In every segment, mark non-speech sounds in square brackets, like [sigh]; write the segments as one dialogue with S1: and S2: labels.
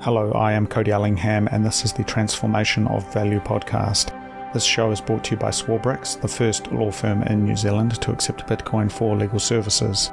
S1: Hello, I am Cody Ellingham, and this is the Transformation of Value podcast. This show is brought to you by Swarbricks, the first law firm in New Zealand to accept Bitcoin for legal services.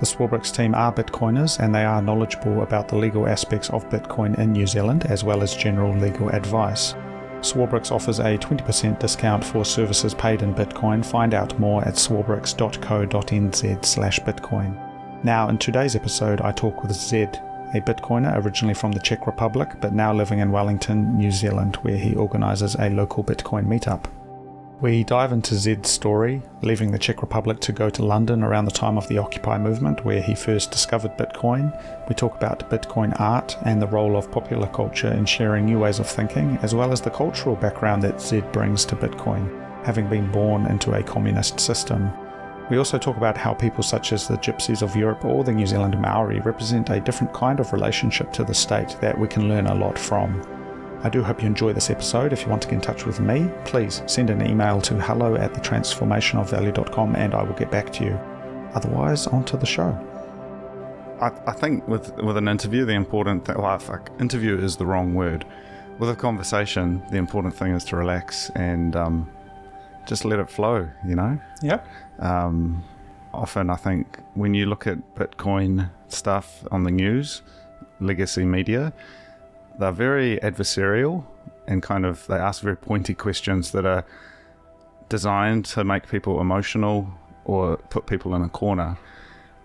S1: The Swarbricks team are Bitcoiners and they are knowledgeable about the legal aspects of Bitcoin in New Zealand as well as general legal advice. Swarbricks offers a 20% discount for services paid in Bitcoin. Find out more at swarbricks.co.nz slash Bitcoin. Now, in today's episode, I talk with Zed, a Bitcoiner originally from the Czech Republic but now living in Wellington, New Zealand, where he organises a local Bitcoin meetup. We dive into Zed's story, leaving the Czech Republic to go to London around the time of the Occupy movement, where he first discovered Bitcoin. We talk about Bitcoin art and the role of popular culture in sharing new ways of thinking, as well as the cultural background that Zed brings to Bitcoin, having been born into a communist system. We also talk about how people such as the Gypsies of Europe or the New Zealand Maori represent a different kind of relationship to the state that we can learn a lot from. I do hope you enjoy this episode. If you want to get in touch with me, please send an email to hello at thetransformationofvalue.com and I will get back to you. Otherwise, on to the show.
S2: I, I think with with an interview, the important thing, well, fuck, interview is the wrong word. With a conversation, the important thing is to relax and um, just let it flow, you know?
S1: Yeah.
S2: Um, often, I think when you look at Bitcoin stuff on the news, legacy media, they're very adversarial and kind of they ask very pointy questions that are designed to make people emotional or put people in a corner.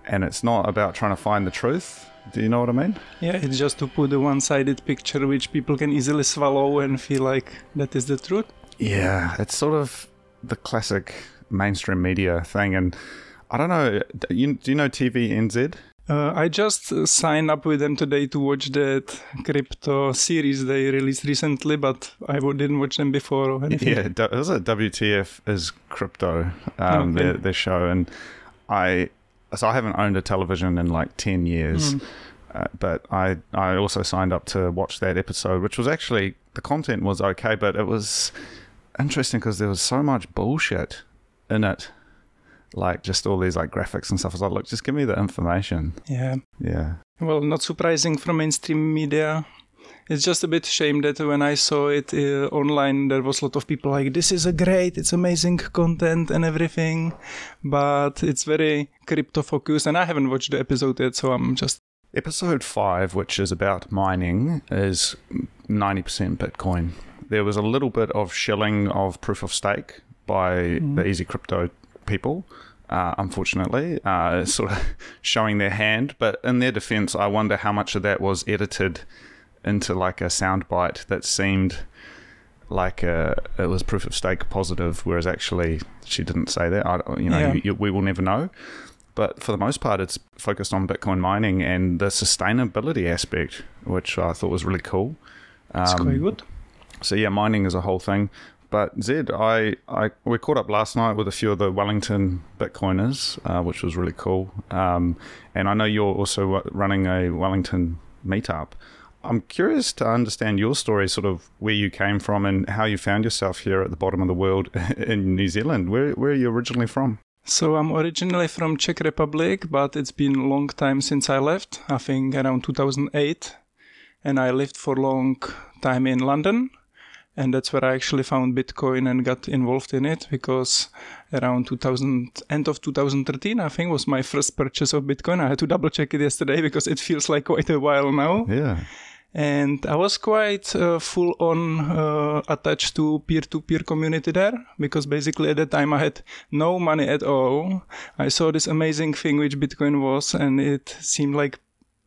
S2: And it's not about trying to find the truth. Do you know what I mean?
S3: Yeah, it's just to put a one sided picture which people can easily swallow and feel like that is the truth.
S2: Yeah, it's sort of the classic mainstream media thing. And I don't know, do you, do you know TVNZ?
S3: Uh, I just signed up with them today to watch that crypto series they released recently, but I didn't watch them before or anything.
S2: Yeah, it was a WTF is crypto, um,
S3: Okay.
S2: their, their show, and I so I haven't owned a television in like ten years,
S3: Mm.
S2: uh, but I I also signed up to watch that episode, which was actually the content was okay, but it was interesting because there was so much bullshit in it, like just all these like graphics and stuff. I was like, look, just give me the information.
S3: Yeah.
S2: Yeah,
S3: Well, not surprising from mainstream media. It's just a bit shame that when I saw it uh, online, there was a lot of people like, "This is a great, it's amazing content and everything," but it's very crypto focused, and I haven't watched the episode yet, so I'm just
S2: Episode 5, which is about mining, is 90% Bitcoin. There was a little bit of shilling of proof of stake by the Easy Crypto people, uh, unfortunately, uh, [laughs] sort of showing their hand. But in their defense, I wonder how much of that was edited into like a soundbite that seemed like uh it was proof of stake positive, whereas actually she didn't say that. I, you know,
S3: Yeah.
S2: you, you, we will never know but for the most part, it's focused on Bitcoin mining and the sustainability aspect, which I thought was really cool.
S3: it's
S2: Um,
S3: quite good.
S2: So yeah, mining is a whole thing. But Zed, I, I we caught up last night with a few of the Wellington Bitcoiners, uh, which was really cool. Um, and I know you're also running a Wellington meetup. I'm curious to understand your story, sort of where you came from and how you found yourself here at the bottom of the world [laughs] in New Zealand. Where where are you originally from?
S3: So I'm originally from Czech Republic, but it's been a long time since I left. I think around 2008, and I lived for a long time in London, and that's where I actually found Bitcoin and got involved in it because around 2000 end of 2013, I think was my first purchase of Bitcoin. I had to double check it yesterday [laughs] because it feels like quite a while now
S2: Yeah.
S3: and I was quite uh, full on uh, attached to peer-to-peer community there because basically at that time I had no money at all. I saw this amazing thing which Bitcoin was, and it seemed like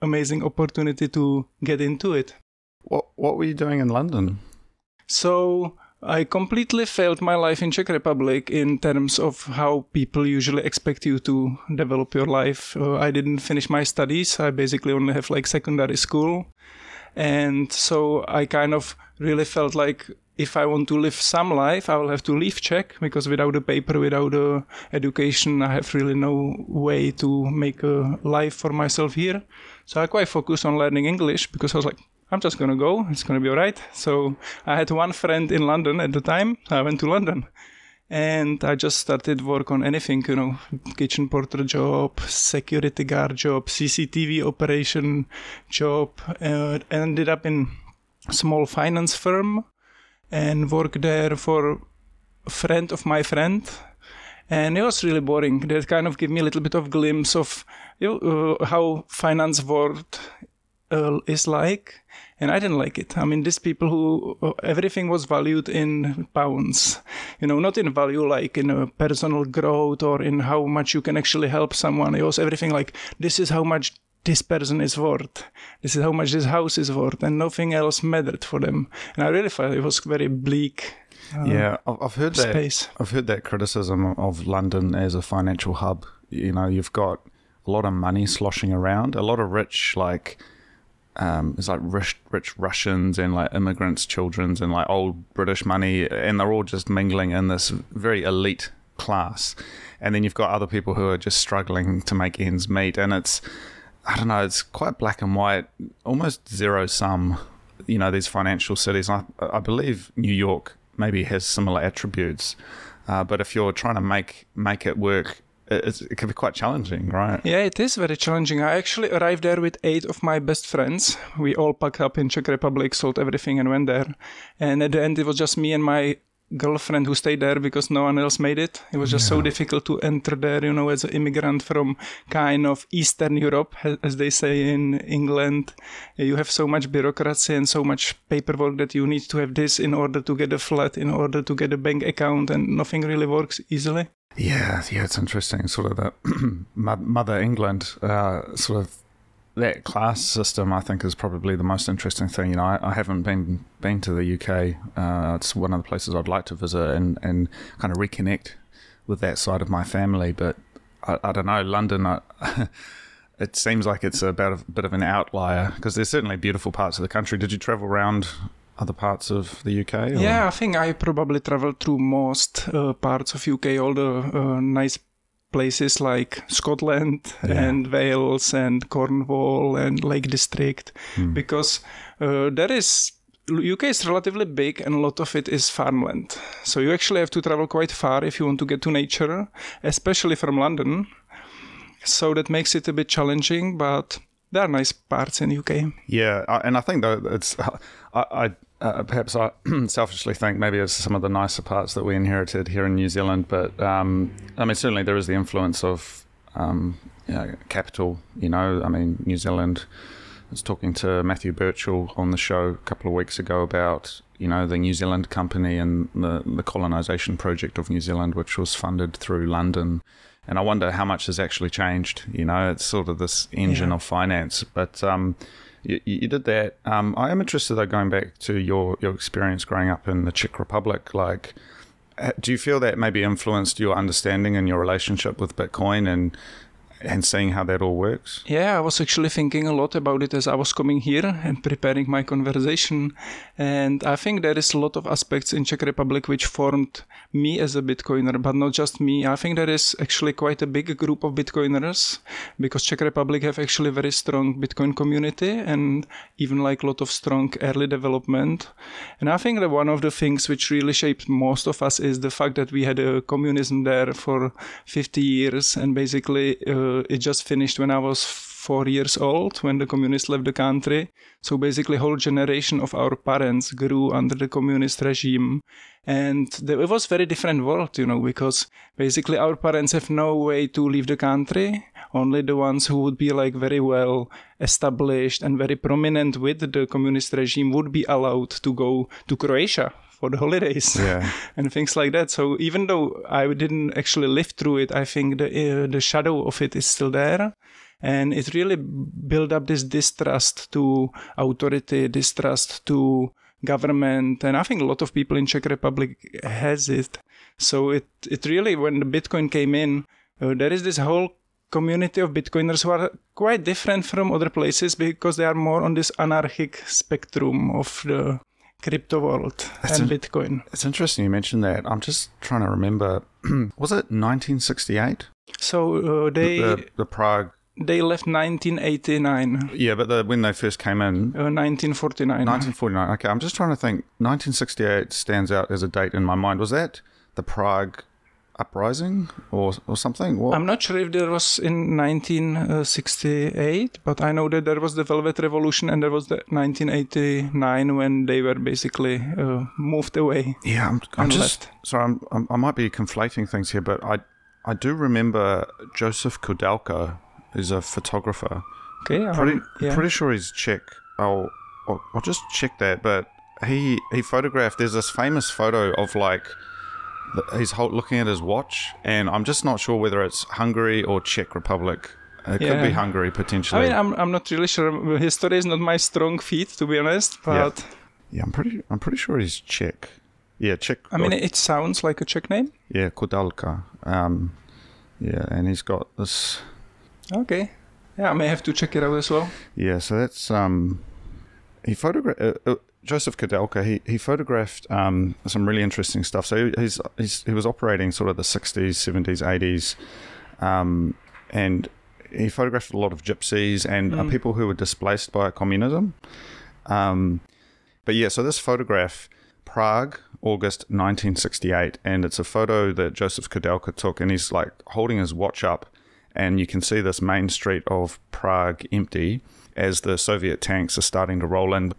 S3: amazing opportunity to get into it.
S2: What what were you doing in London?
S3: So I completely failed my life in Czech Republic in terms of how people usually expect you to develop your life. Uh, I didn't finish my studies. I basically only have like secondary school. And so I kind of really felt like if I want to live some life, I will have to leave Czech because without a paper, without a education, I have really no way to make a life for myself here. So I quite focused on learning English because I was like, I'm just gonna go. It's gonna be alright. So I had one friend in London at the time. I went to London, and I just started work on anything, you know, kitchen porter job, security guard job, CCTV operation job. Uh, ended up in small finance firm and worked there for a friend of my friend. And it was really boring. That kind of gave me a little bit of glimpse of you know, uh, how finance world uh, is like and I didn't like it. I mean, these people who uh, everything was valued in pounds, you know, not in value like in a personal growth or in how much you can actually help someone. It was everything like this is how much this person is worth. This is how much this house is worth, and nothing else mattered for them. And I really felt it was very bleak.
S2: Uh, yeah, I've heard space. that. I've heard that criticism of London as a financial hub. You know, you've got a lot of money sloshing around, a lot of rich like um, it's like rich, rich Russians and like immigrants' children's and like old British money, and they're all just mingling in this very elite class. And then you've got other people who are just struggling to make ends meet, and it's I don't know, it's quite black and white, almost zero sum. You know, these financial cities. I, I believe New York maybe has similar attributes, uh, but if you're trying to make make it work it, it can be quite challenging, right?
S3: Yeah, it is very challenging. I actually arrived there with eight of my best friends. We all packed up in Czech Republic, sold everything, and went there. And at the end, it was just me and my girlfriend who stayed there because no one else made it. It was just yeah. so difficult to enter there, you know, as an immigrant from kind of Eastern Europe, as they say in England. You have so much bureaucracy and so much paperwork that you need to have this in order to get a flat, in order to get a bank account, and nothing really works easily.
S2: Yeah, yeah, it's interesting. Sort of that [clears throat] Mother England, uh, sort of that class system. I think is probably the most interesting thing. You know, I, I haven't been been to the UK. Uh, it's one of the places I'd like to visit and and kind of reconnect with that side of my family. But I, I don't know, London. I, [laughs] it seems like it's a bit of an outlier because there's certainly beautiful parts of the country. Did you travel around other parts of the UK? Or?
S3: Yeah, I think I probably traveled through most uh, parts of UK, all the uh, nice places like Scotland yeah. and Wales and Cornwall and Lake District, hmm. because uh, there is UK is relatively big and a lot of it is farmland. So you actually have to travel quite far if you want to get to nature, especially from London. So that makes it a bit challenging, but there are nice parts in UK.
S2: Yeah, and I think that it's I, I uh, perhaps I [clears throat] selfishly think maybe it's some of the nicer parts that we inherited here in New Zealand, but um, I mean certainly there is the influence of um, you know, capital. You know, I mean New Zealand. I was talking to Matthew Birchall on the show a couple of weeks ago about you know the New Zealand company and the the colonization project of New Zealand, which was funded through London. And I wonder how much has actually changed. You know, it's sort of this engine yeah. of finance, but um, you, you did that. Um, I am interested though, going back to your your experience growing up in the Czech Republic. Like, do you feel that maybe influenced your understanding and your relationship with Bitcoin and and seeing how that all works?
S3: Yeah, I was actually thinking a lot about it as I was coming here and preparing my conversation. And I think there is a lot of aspects in Czech Republic which formed me as a Bitcoiner, but not just me. I think there is actually quite a big group of Bitcoiners because Czech Republic have actually very strong Bitcoin community and even like a lot of strong early development. And I think that one of the things which really shaped most of us is the fact that we had a communism there for 50 years and basically uh, it just finished when I was four years old when the communists left the country. So basically, whole generation of our parents grew under the communist regime, and it was very different world, you know, because basically our parents have no way to leave the country. Only the ones who would be like very well established and very prominent with the communist regime would be allowed to go to Croatia for the holidays yeah. [laughs] and things like that. So even though I didn't actually live through it, I think the uh, the shadow of it is still there, and it really built up this distrust to authority, distrust to government, and I think a lot of people in Czech Republic has it. So it it really when the Bitcoin came in, uh, there is this whole community of Bitcoiners who are quite different from other places because they are more on this anarchic spectrum of the crypto world it's and Bitcoin.
S2: It's interesting you mentioned that. I'm just trying to remember. [clears throat] was it 1968?
S3: So uh, they
S2: the, the, the, Prague.
S3: They left 1989.
S2: Yeah, but the, when they first came in,
S3: uh, 1949.
S2: 1949. Okay, I'm just trying to think. 1968 stands out as a date in my mind. Was that the Prague uprising or or something. What?
S3: I'm not sure if there was in 1968, but I know that there was the Velvet Revolution and there was the 1989 when they were basically uh, moved away.
S2: yeah, I'm, I'm just
S3: left.
S2: sorry. I'm, I'm, I might be conflating things here, but I I do remember Josef Koudelka is a photographer.
S3: Okay, um,
S2: Pretty
S3: yeah.
S2: pretty sure he's Czech. I'll, I'll I'll just check that. But he he photographed. There's this famous photo of like he's looking at his watch, and I'm just not sure whether it's Hungary or Czech Republic. It could be
S3: Yeah.
S2: Hungary
S3: I
S2: potentially.
S3: mean, I'm, I'm not really sure. History is not my strong feat, to be honest. But
S2: yeah, I'm pretty I'm pretty sure he's Czech. Yeah, Czech.
S3: I mean, it sounds like a Czech name.
S2: yeah, Koudelka. Um, yeah, and he's got this.
S3: Okay. Yeah, I may have to check it out as well.
S2: Yeah, so that's um, he photographed uh, uh, Josef Koudelka. He he photographed um some really interesting stuff. So he's he's he was operating sort of the sixties, seventies, eighties, um, and he photographed a lot of gypsies and uh, people who were displaced by communism. Um, but yeah, so this photograph, Prague, August 1968, and it's a photo that Josef Koudelka took, and he's like holding his watch up, and you can see this main street of Prague empty as the Soviet tanks are starting to roll in.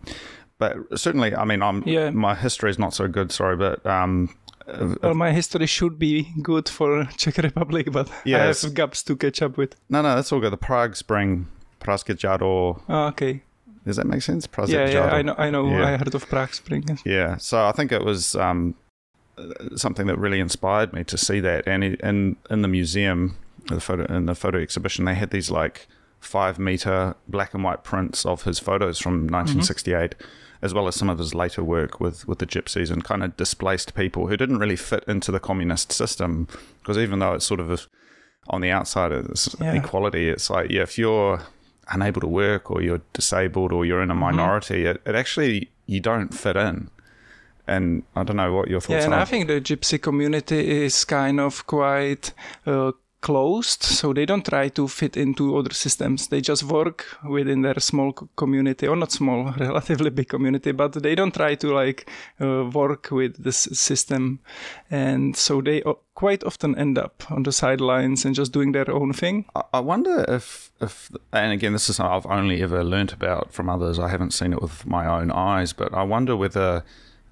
S2: But certainly, I mean, I'm
S3: Yeah.
S2: my history is not so good, sorry, but um,
S3: Well, my history should be good for Czech Republic, but
S2: Yes.
S3: I have gaps to catch up with.
S2: no, no, that's all good. The Prague Spring, Pražské jaro.
S3: Ah, okay.
S2: Does that make sense? Pražské
S3: Yeah, yeah. I know. I know.
S2: Yeah.
S3: I heard of Prague Spring.
S2: Yeah, so I think it was um, something that really inspired me to see that. And in in the museum, the photo in the photo exhibition, they had these like five meter black and white prints of his photos from 1968, as well as some of his later work with with the gypsies and kind of displaced people who didn't really fit into the communist system. Because even though it's sort of on the outside of this
S3: Yeah.
S2: equality, it's like yeah, if you're unable to work or you're disabled or you're in a minority, it, it actually you don't fit in. And I don't know what your thoughts are.
S3: Yeah, and
S2: are.
S3: I think the gypsy community is kind of quite uh, closed, so they don't try to fit into other systems. They just work within their small community, or not small, [laughs] relatively big community, but they don't try to like uh, work with this system, and so they quite often end up on the sidelines and just doing their own thing.
S2: I- I wonder if, if, and again, this is something I've only ever learnt about from others. I haven't seen it with my own eyes, but I wonder whether,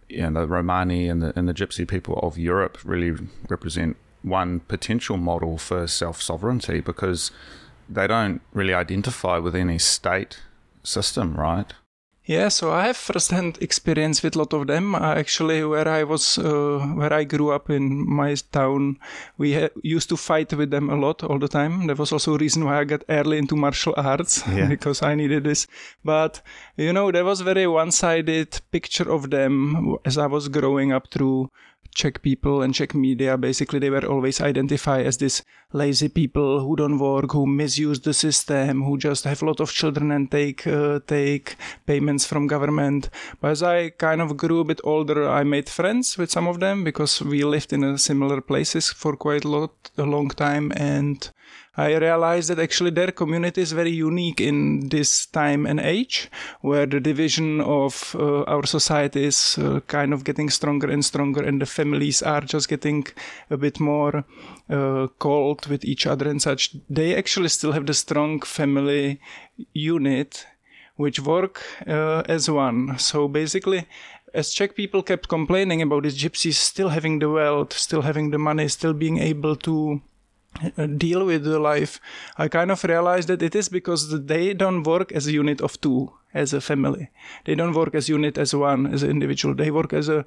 S2: you know, the Romani and the and the Gypsy people of Europe really represent one potential model for self sovereignty because they don't really identify with any state system, right?
S3: Yeah, so I have first-hand experience with a lot of them. Uh, actually, where I was, uh, where I grew up in my town, we ha- used to fight with them a lot all the time. That was also a reason why I got early into martial arts [laughs]
S2: Yeah.
S3: because I needed this. But you know, there was very one-sided picture of them as I was growing up through Czech people and Czech media. Basically, they were always identified as this lazy people who don't work, who misuse the system, who just have a lot of children and take uh, take payments from government. But as I kind of grew a bit older, I made friends with some of them because we lived in similar places for quite a lot a long time and. I realized that actually their community is very unique in this time and age, where the division of uh, our society is uh, kind of getting stronger and stronger, and the families are just getting a bit more uh, cold with each other and such. They actually still have the strong family unit, which work uh, as one. So basically, as Czech people kept complaining about these gypsies still having the wealth, still having the money, still being able to deal with the life, I kind of realized that it is because they don't work as a unit of two, as a family. They don't work as unit as one, as an individual. They work as a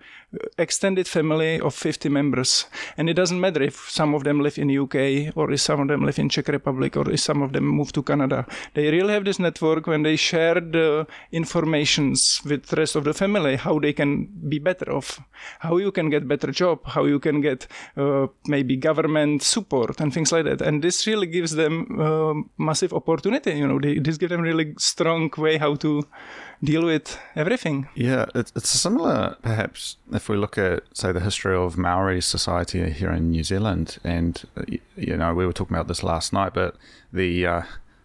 S3: extended family of 50 members. And it doesn't matter if some of them live in UK or if some of them live in Czech Republic or if some of them move to Canada. They really have this network when they share the informations with the rest of the family, how they can be better off, how you can get better job, how you can get uh, maybe government support and things like that. And this really gives them uh, massive opportunity. You know, they, this gives them really strong way how to deal with everything.
S2: Yeah, it's, it's similar, perhaps, if we look at, say, the history of Maori society here in New Zealand. And, you know, we were talking about this last night, but the. Uh,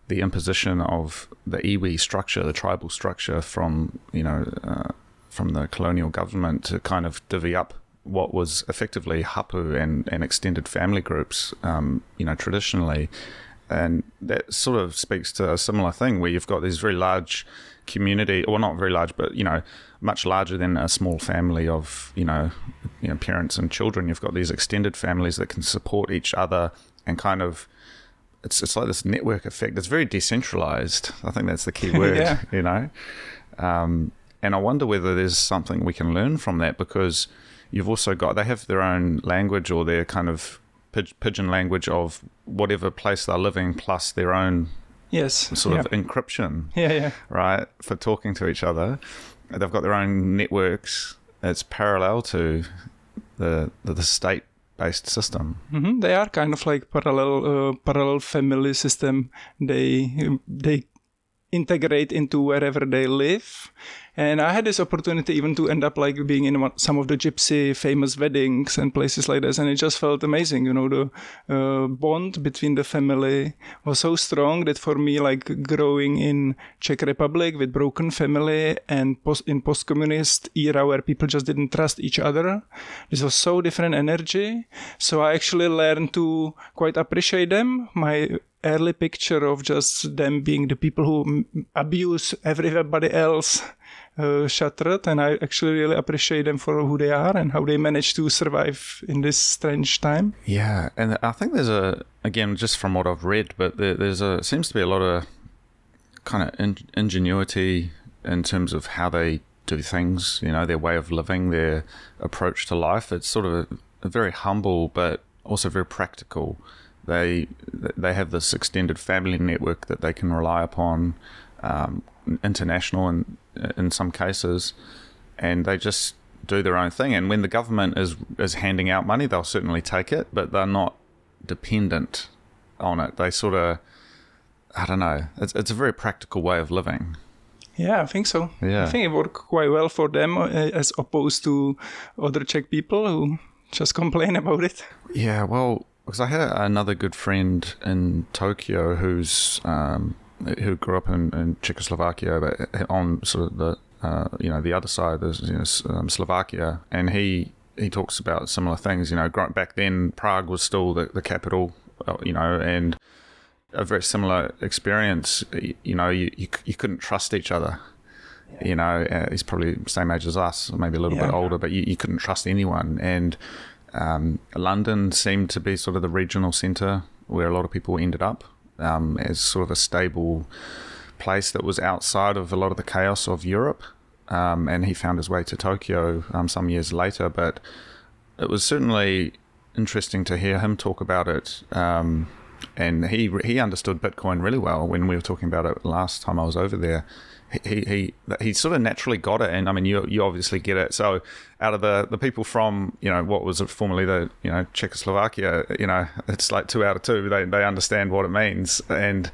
S2: the imposition of the iwi structure, the tribal structure, from you know uh, from the colonial government to kind of divvy up what was effectively hapu and, and extended family groups, um, you know, traditionally. And that sort of speaks to a similar thing where you've got these very large community, or not very large, but, you know, much larger than a small family of, you know, you know, parents and children. You've got these extended families that can support each other and kind of it's it's like this network effect. It's very decentralized. I think that's the key [laughs] word.
S3: Yeah.
S2: You know, um, and I wonder whether there's something we can learn from that because you've also got they have their own language or their kind of pig- pidgin language of whatever place they're living plus their own
S3: Yes.
S2: sort
S3: yeah.
S2: of encryption,
S3: Yeah, yeah.
S2: right, for talking to each other. They've got their own networks. It's parallel to the the, the state based system.
S3: hmm They are kind of like parallel uh, parallel family system. They they integrate into wherever they live. And I had this opportunity even to end up like being in one, some of the gypsy famous weddings and places like this, and it just felt amazing. You know, the uh, bond between the family was so strong that for me, like growing in Czech Republic with broken family and post, in post-communist era where people just didn't trust each other, this was so different energy. So I actually learned to quite appreciate them. My early picture of just them being the people who abuse everybody else uh, and i actually really appreciate them for who they are and how they manage to survive in this strange time
S2: Yeah, and I think there's a again just from what I've read, but there, there's a seems to be a lot of kind of in, ingenuity in terms of how they do things. You know, their way of living, their approach to life. It's sort of a, a very humble, but also very practical. They they have this extended family network that they can rely upon, um, international in in some cases, and they just do their own thing. And when the government is is handing out money, they'll certainly take it, but they're not dependent on it. They sort of, I don't know. It's it's a very practical way of living.
S3: yeah i think so
S2: Yeah.
S3: i think it worked quite well for them uh, as opposed to other czech people who just complain [laughs] about it
S2: Yeah, well, because I had another good friend in Tokyo who's um, who grew up in, in Czechoslovakia, but on sort of the uh, you know the other side, there's you know, um, Slovakia, and he he talks about similar things. You know, back then Prague was still the, the capital, uh, you know, and a very similar experience. You know, you you, you couldn't trust each other. You know, uh, he's probably same age as us, maybe a little bit older, but you, you couldn't trust anyone. And um, London seemed to be sort of the regional centre where a lot of people ended up um, as sort of a stable place that was outside of a lot of the chaos of Europe. Um, and he found his way to Tokyo um, some years later. But it was certainly interesting to hear him talk about it. Um, and he he understood Bitcoin really well when we were talking about it last time I was over there. He he he sort of naturally got it, and I mean you you obviously get it. So out of the the people from you know what was formerly the you know Czechoslovakia, you know it's like two out of two. They they understand what it means, and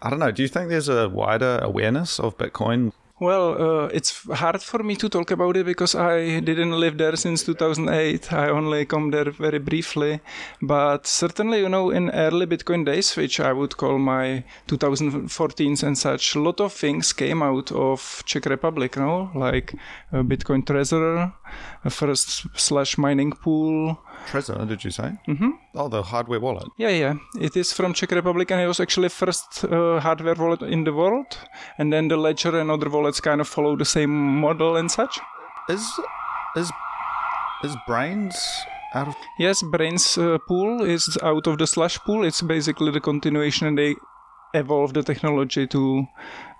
S2: I don't know. Do you think there's a wider awareness of Bitcoin?
S3: Well, uh, it's hard for me to talk about it because I didn't live there since 2008. I only come there very briefly. But certainly, you know, in early Bitcoin days, which I would call my 2014s and such, a lot of things came out of Czech Republic, you know, like uh, Bitcoin Trezor, first Slush mining pool.
S2: Trezor, did you say? Mm-hmm. Oh, the hardware wallet.
S3: Yeah, yeah. It is from Czech Republic and it was actually first uh, hardware wallet in the world. And then the Ledger and other wallets kind of follow the same model and such.
S2: Is is is Braiins out of
S3: Yes, Braiins uh, pool is out of the Slush pool. It's basically the continuation and they evolve the technology to...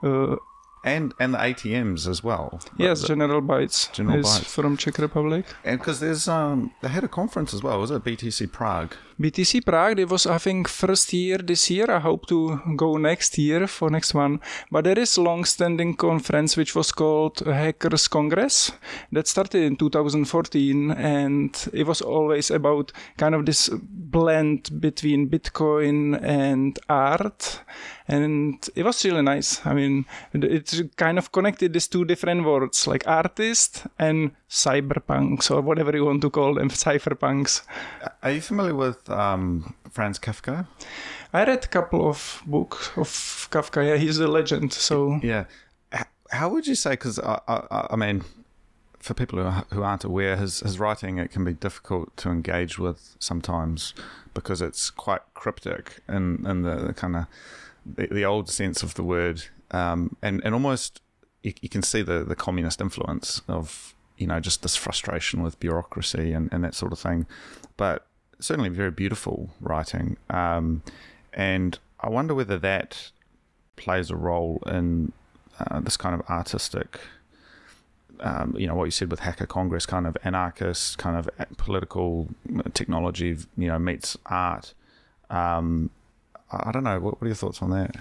S3: Uh,
S2: and and the ATMs as well.
S3: yes, General Bytes
S2: General Bytes.
S3: from Czech Republic.
S2: and because there's um they had a conference as well, was it BTC Prague?
S3: BTC Prague, it was I think first year this year. I hope to go next year for next one. But there is long-standing conference which was called Hackers Congress that started in 2014, and it was always about kind of this blend between Bitcoin and art, and it was really nice. I mean, it kind of connected these two different words like artist and cyberpunks or whatever you want to call them, [laughs] cypherpunks.
S2: Are you familiar with um, Franz Kafka?
S3: I read a couple of books of Kafka. Yeah, he's a legend. So
S2: Yeah. How would you say? Because I, I, I mean, for people who, who aren't aware, his, his writing it can be difficult to engage with sometimes because it's quite cryptic in, in the, the kind of the, the, old sense of the word, um, and and almost you, you, can see the, the communist influence of you know just this frustration with bureaucracy and, and that sort of thing, but certainly very beautiful writing, um, and I wonder whether that plays a role in uh, this kind of artistic um, you know what you said with Hacker Congress, kind of anarchist, kind of political technology, you know, meets art. Um, I don't know. What, what, are your thoughts on that?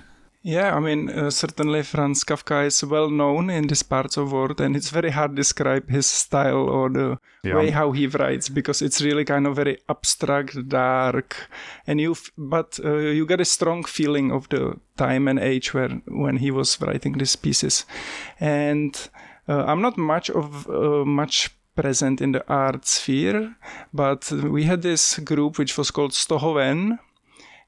S3: Yeah, I mean, uh, certainly Franz Kafka is well known in these parts of world, and it's very hard to describe his style or the yeah. way how he writes because it's really kind of very abstract, dark, and you. But uh, you get a strong feeling of the time and age where when he was writing these pieces, and uh, I'm not much of uh, much present in the art sphere, but we had this group which was called Ztohoven,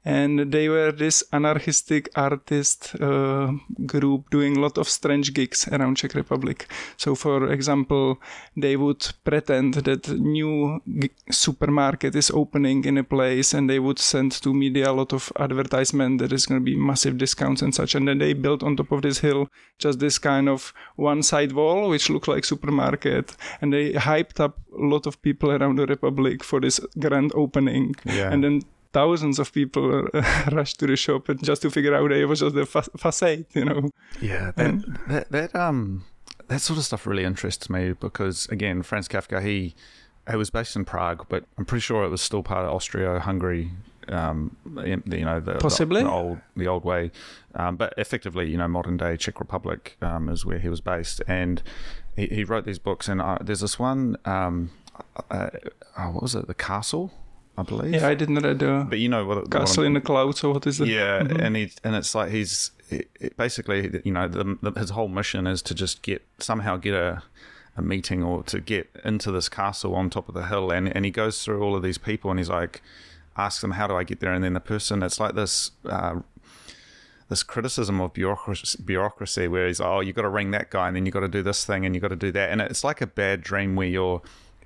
S3: and they were this anarchistic artist uh, group doing a lot of strange gigs around Czech Republic. So, for example, they would pretend that new g- supermarket is opening in a place, and they would send to media a lot of advertisement that is going to be massive discounts and such. And then they built on top of this hill just this kind of one side wall which looked like supermarket, and they hyped up a lot of people around the republic for this grand opening. Yeah. And then thousands of people [laughs] rushed to the shop and just to figure out it was just a fa- facade, you know.
S2: Yeah, that, and, that, that um that sort of stuff really interests me because again, Franz Kafka he he was based in Prague, but I'm pretty sure it was still part of Austria-Hungary. Um, you know, the,
S3: possibly
S2: the, old the old way, um, but effectively, you know, modern day Czech Republic um, is where he was based, and he, he wrote these books. And uh, there's this one, um, uh, uh, what was it, the Castle? I believe.
S3: Yeah, I didn't know read uh,
S2: But you know what?
S3: Castle
S2: what
S3: in the Clouds, or what is it?
S2: Yeah, mm-hmm. and he and it's like he's it, basically you know the, the, his whole mission is to just get somehow get a a meeting or to get into this castle on top of the hill, and and he goes through all of these people, and he's like asks them how do I get there, and then the person it's like this. Uh, this criticism of bureaucracy, bureaucracy where he's oh you've got to ring that guy and then you've got to do this thing and you've got to do that and it's like a bad dream where you're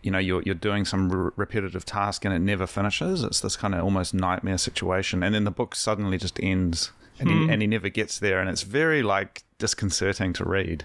S2: you know you're you're doing some re- repetitive task and it never finishes. It's this kind of almost nightmare situation, and then the book suddenly just ends, and hmm. he, and he never gets there, and it's very like disconcerting to read.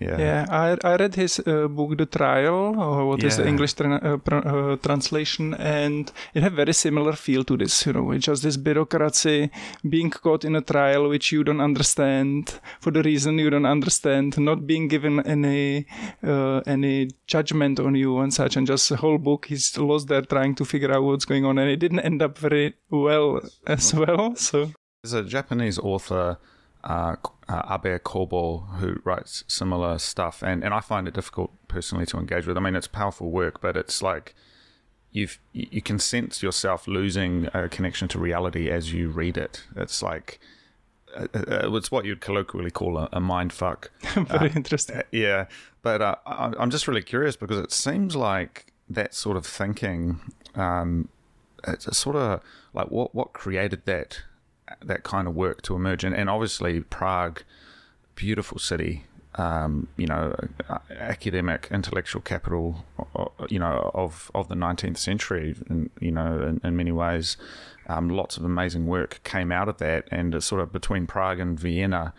S2: Yeah,
S3: yeah. I I read his uh, book, The Trial, or what yeah. is the English tra- uh, pr- uh, translation, and it had very similar feel to this. You know, it's just this bureaucracy being caught in a trial which you don't understand for the reason you don't understand, not being given any uh, any judgment on you and such, and just the whole book he's lost there trying to figure out what's going on, and it didn't end up very well as well. So
S2: there's a Japanese author uh, uh, Abe who writes similar stuff, and, and I find it difficult personally to engage with. I mean, it's powerful work, but it's like you've you can sense yourself losing a connection to reality as you read it. It's like uh, uh it's what you'd colloquially call a, a mind fuck. [laughs]
S3: Very uh, interesting.
S2: Yeah, but uh, I'm just really curious because it seems like that sort of thinking. Um, it's sort of like what what created that that kind of work to emerge. And, and obviously, Prague, beautiful city, um, you know, academic, intellectual capital, you know, of, of the 19th century, and you know, in, in many ways, um, lots of amazing work came out of that. And sort of between Prague and Vienna,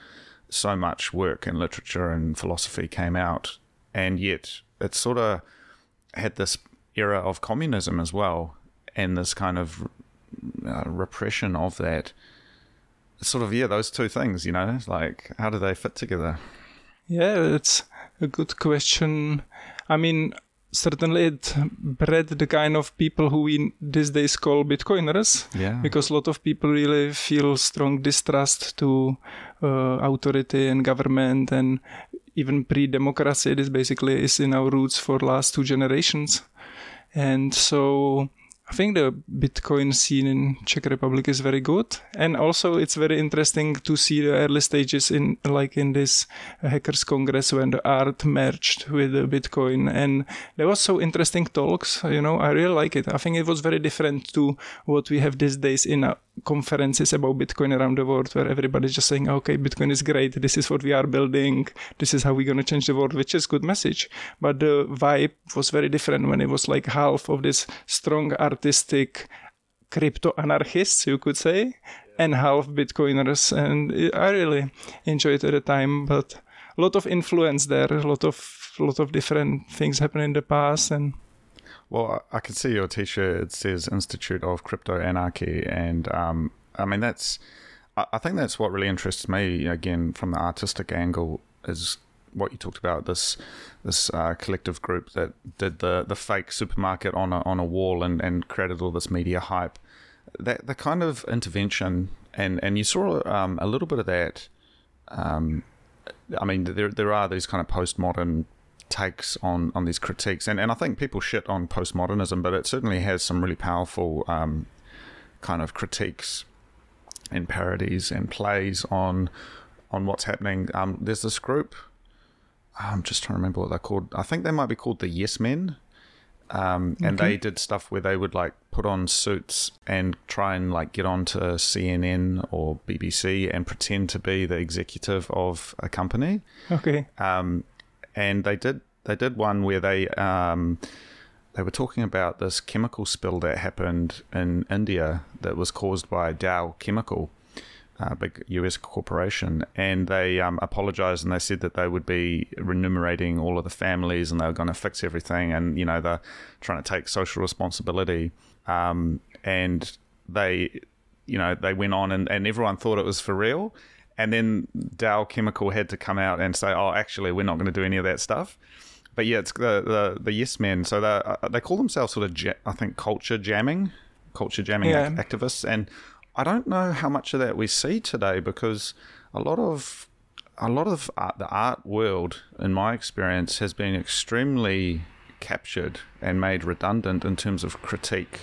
S2: so much work and literature and philosophy came out, and yet it sort of had this era of communism as well, and this kind of uh, repression of that sort of yeah, those two things, you know, like how do they fit together?
S3: Yeah, it's a good question. I mean, certainly it bred the kind of people who we these days call Bitcoiners.
S2: Yeah.
S3: Because a lot of people really feel strong distrust to uh, authority and government and even pre-democracy. This basically is in our roots for last two generations. And so I think the Bitcoin scene in Czech Republic is very good, and also it's very interesting to see the early stages in like in this hackers congress when the art merged with the Bitcoin, and there was so interesting talks. You know, I really like it. I think it was very different to what we have these days in conferences about Bitcoin around the world where everybody's just saying, okay, Bitcoin is great. This is what we are building. This is how we're going to change the world, which is good message. But the vibe was very different when it was like half of this strong artistic crypto anarchists, you could say, and half Bitcoiners. And I really enjoyed it at the time, but a lot of influence there, a lot of a lot of different things happened in the past and
S2: well, I can see your T-shirt. It says Institute of Crypto Anarchy, and um, I mean that's. I think that's what really interests me. Again, from the artistic angle, is what you talked about this this uh, collective group that did the the fake supermarket on a on a wall and, and created all this media hype. That the kind of intervention and and you saw um, a little bit of that. Um, I mean, there there are these kind of postmodern takes on on these critiques, and and I think people shit on postmodernism, but it certainly has some really powerful um, kind of critiques and parodies and plays on on what's happening. Um, there's this group. I'm just trying to remember what they're called. I think they might be called the Yes Men. Um, and okay. they did stuff where they would like put on suits and try and like get onto CNN or BBC and pretend to be the executive of a company.
S3: Okay.
S2: Um, and they did they did one where they um, they were talking about this chemical spill that happened in India that was caused by Dow Chemical, a big US corporation, and they um, apologized and they said that they would be remunerating all of the families and they were going to fix everything, and you know they're trying to take social responsibility, um, and they you know they went on and, and everyone thought it was for real and then Dow Chemical had to come out and say, "Oh, actually, we're not going to do any of that stuff." But yeah, it's the the, the yes men. So they uh, they call themselves sort of ja- I think culture jamming, culture jamming yeah. activists, and I don't know how much of that we see today because a lot of a lot of art, the art world, in my experience, has been extremely captured and made redundant in terms of critique.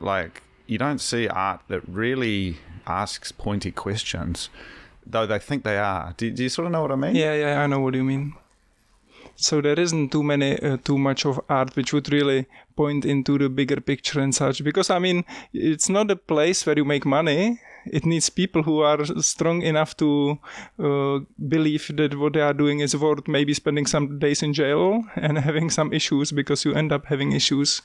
S2: Like you don't see art that really asks pointy questions, though they think they are. Do, do you sort of know what I mean?
S3: Yeah, yeah, I know what you mean. So there isn't too many, uh, too much of art which would really point into the bigger picture and such. Because I mean, it's not a place where you make money it needs people who are strong enough to uh, believe that what they are doing is worth maybe spending some days in jail and [laughs] having some issues because you end up having issues.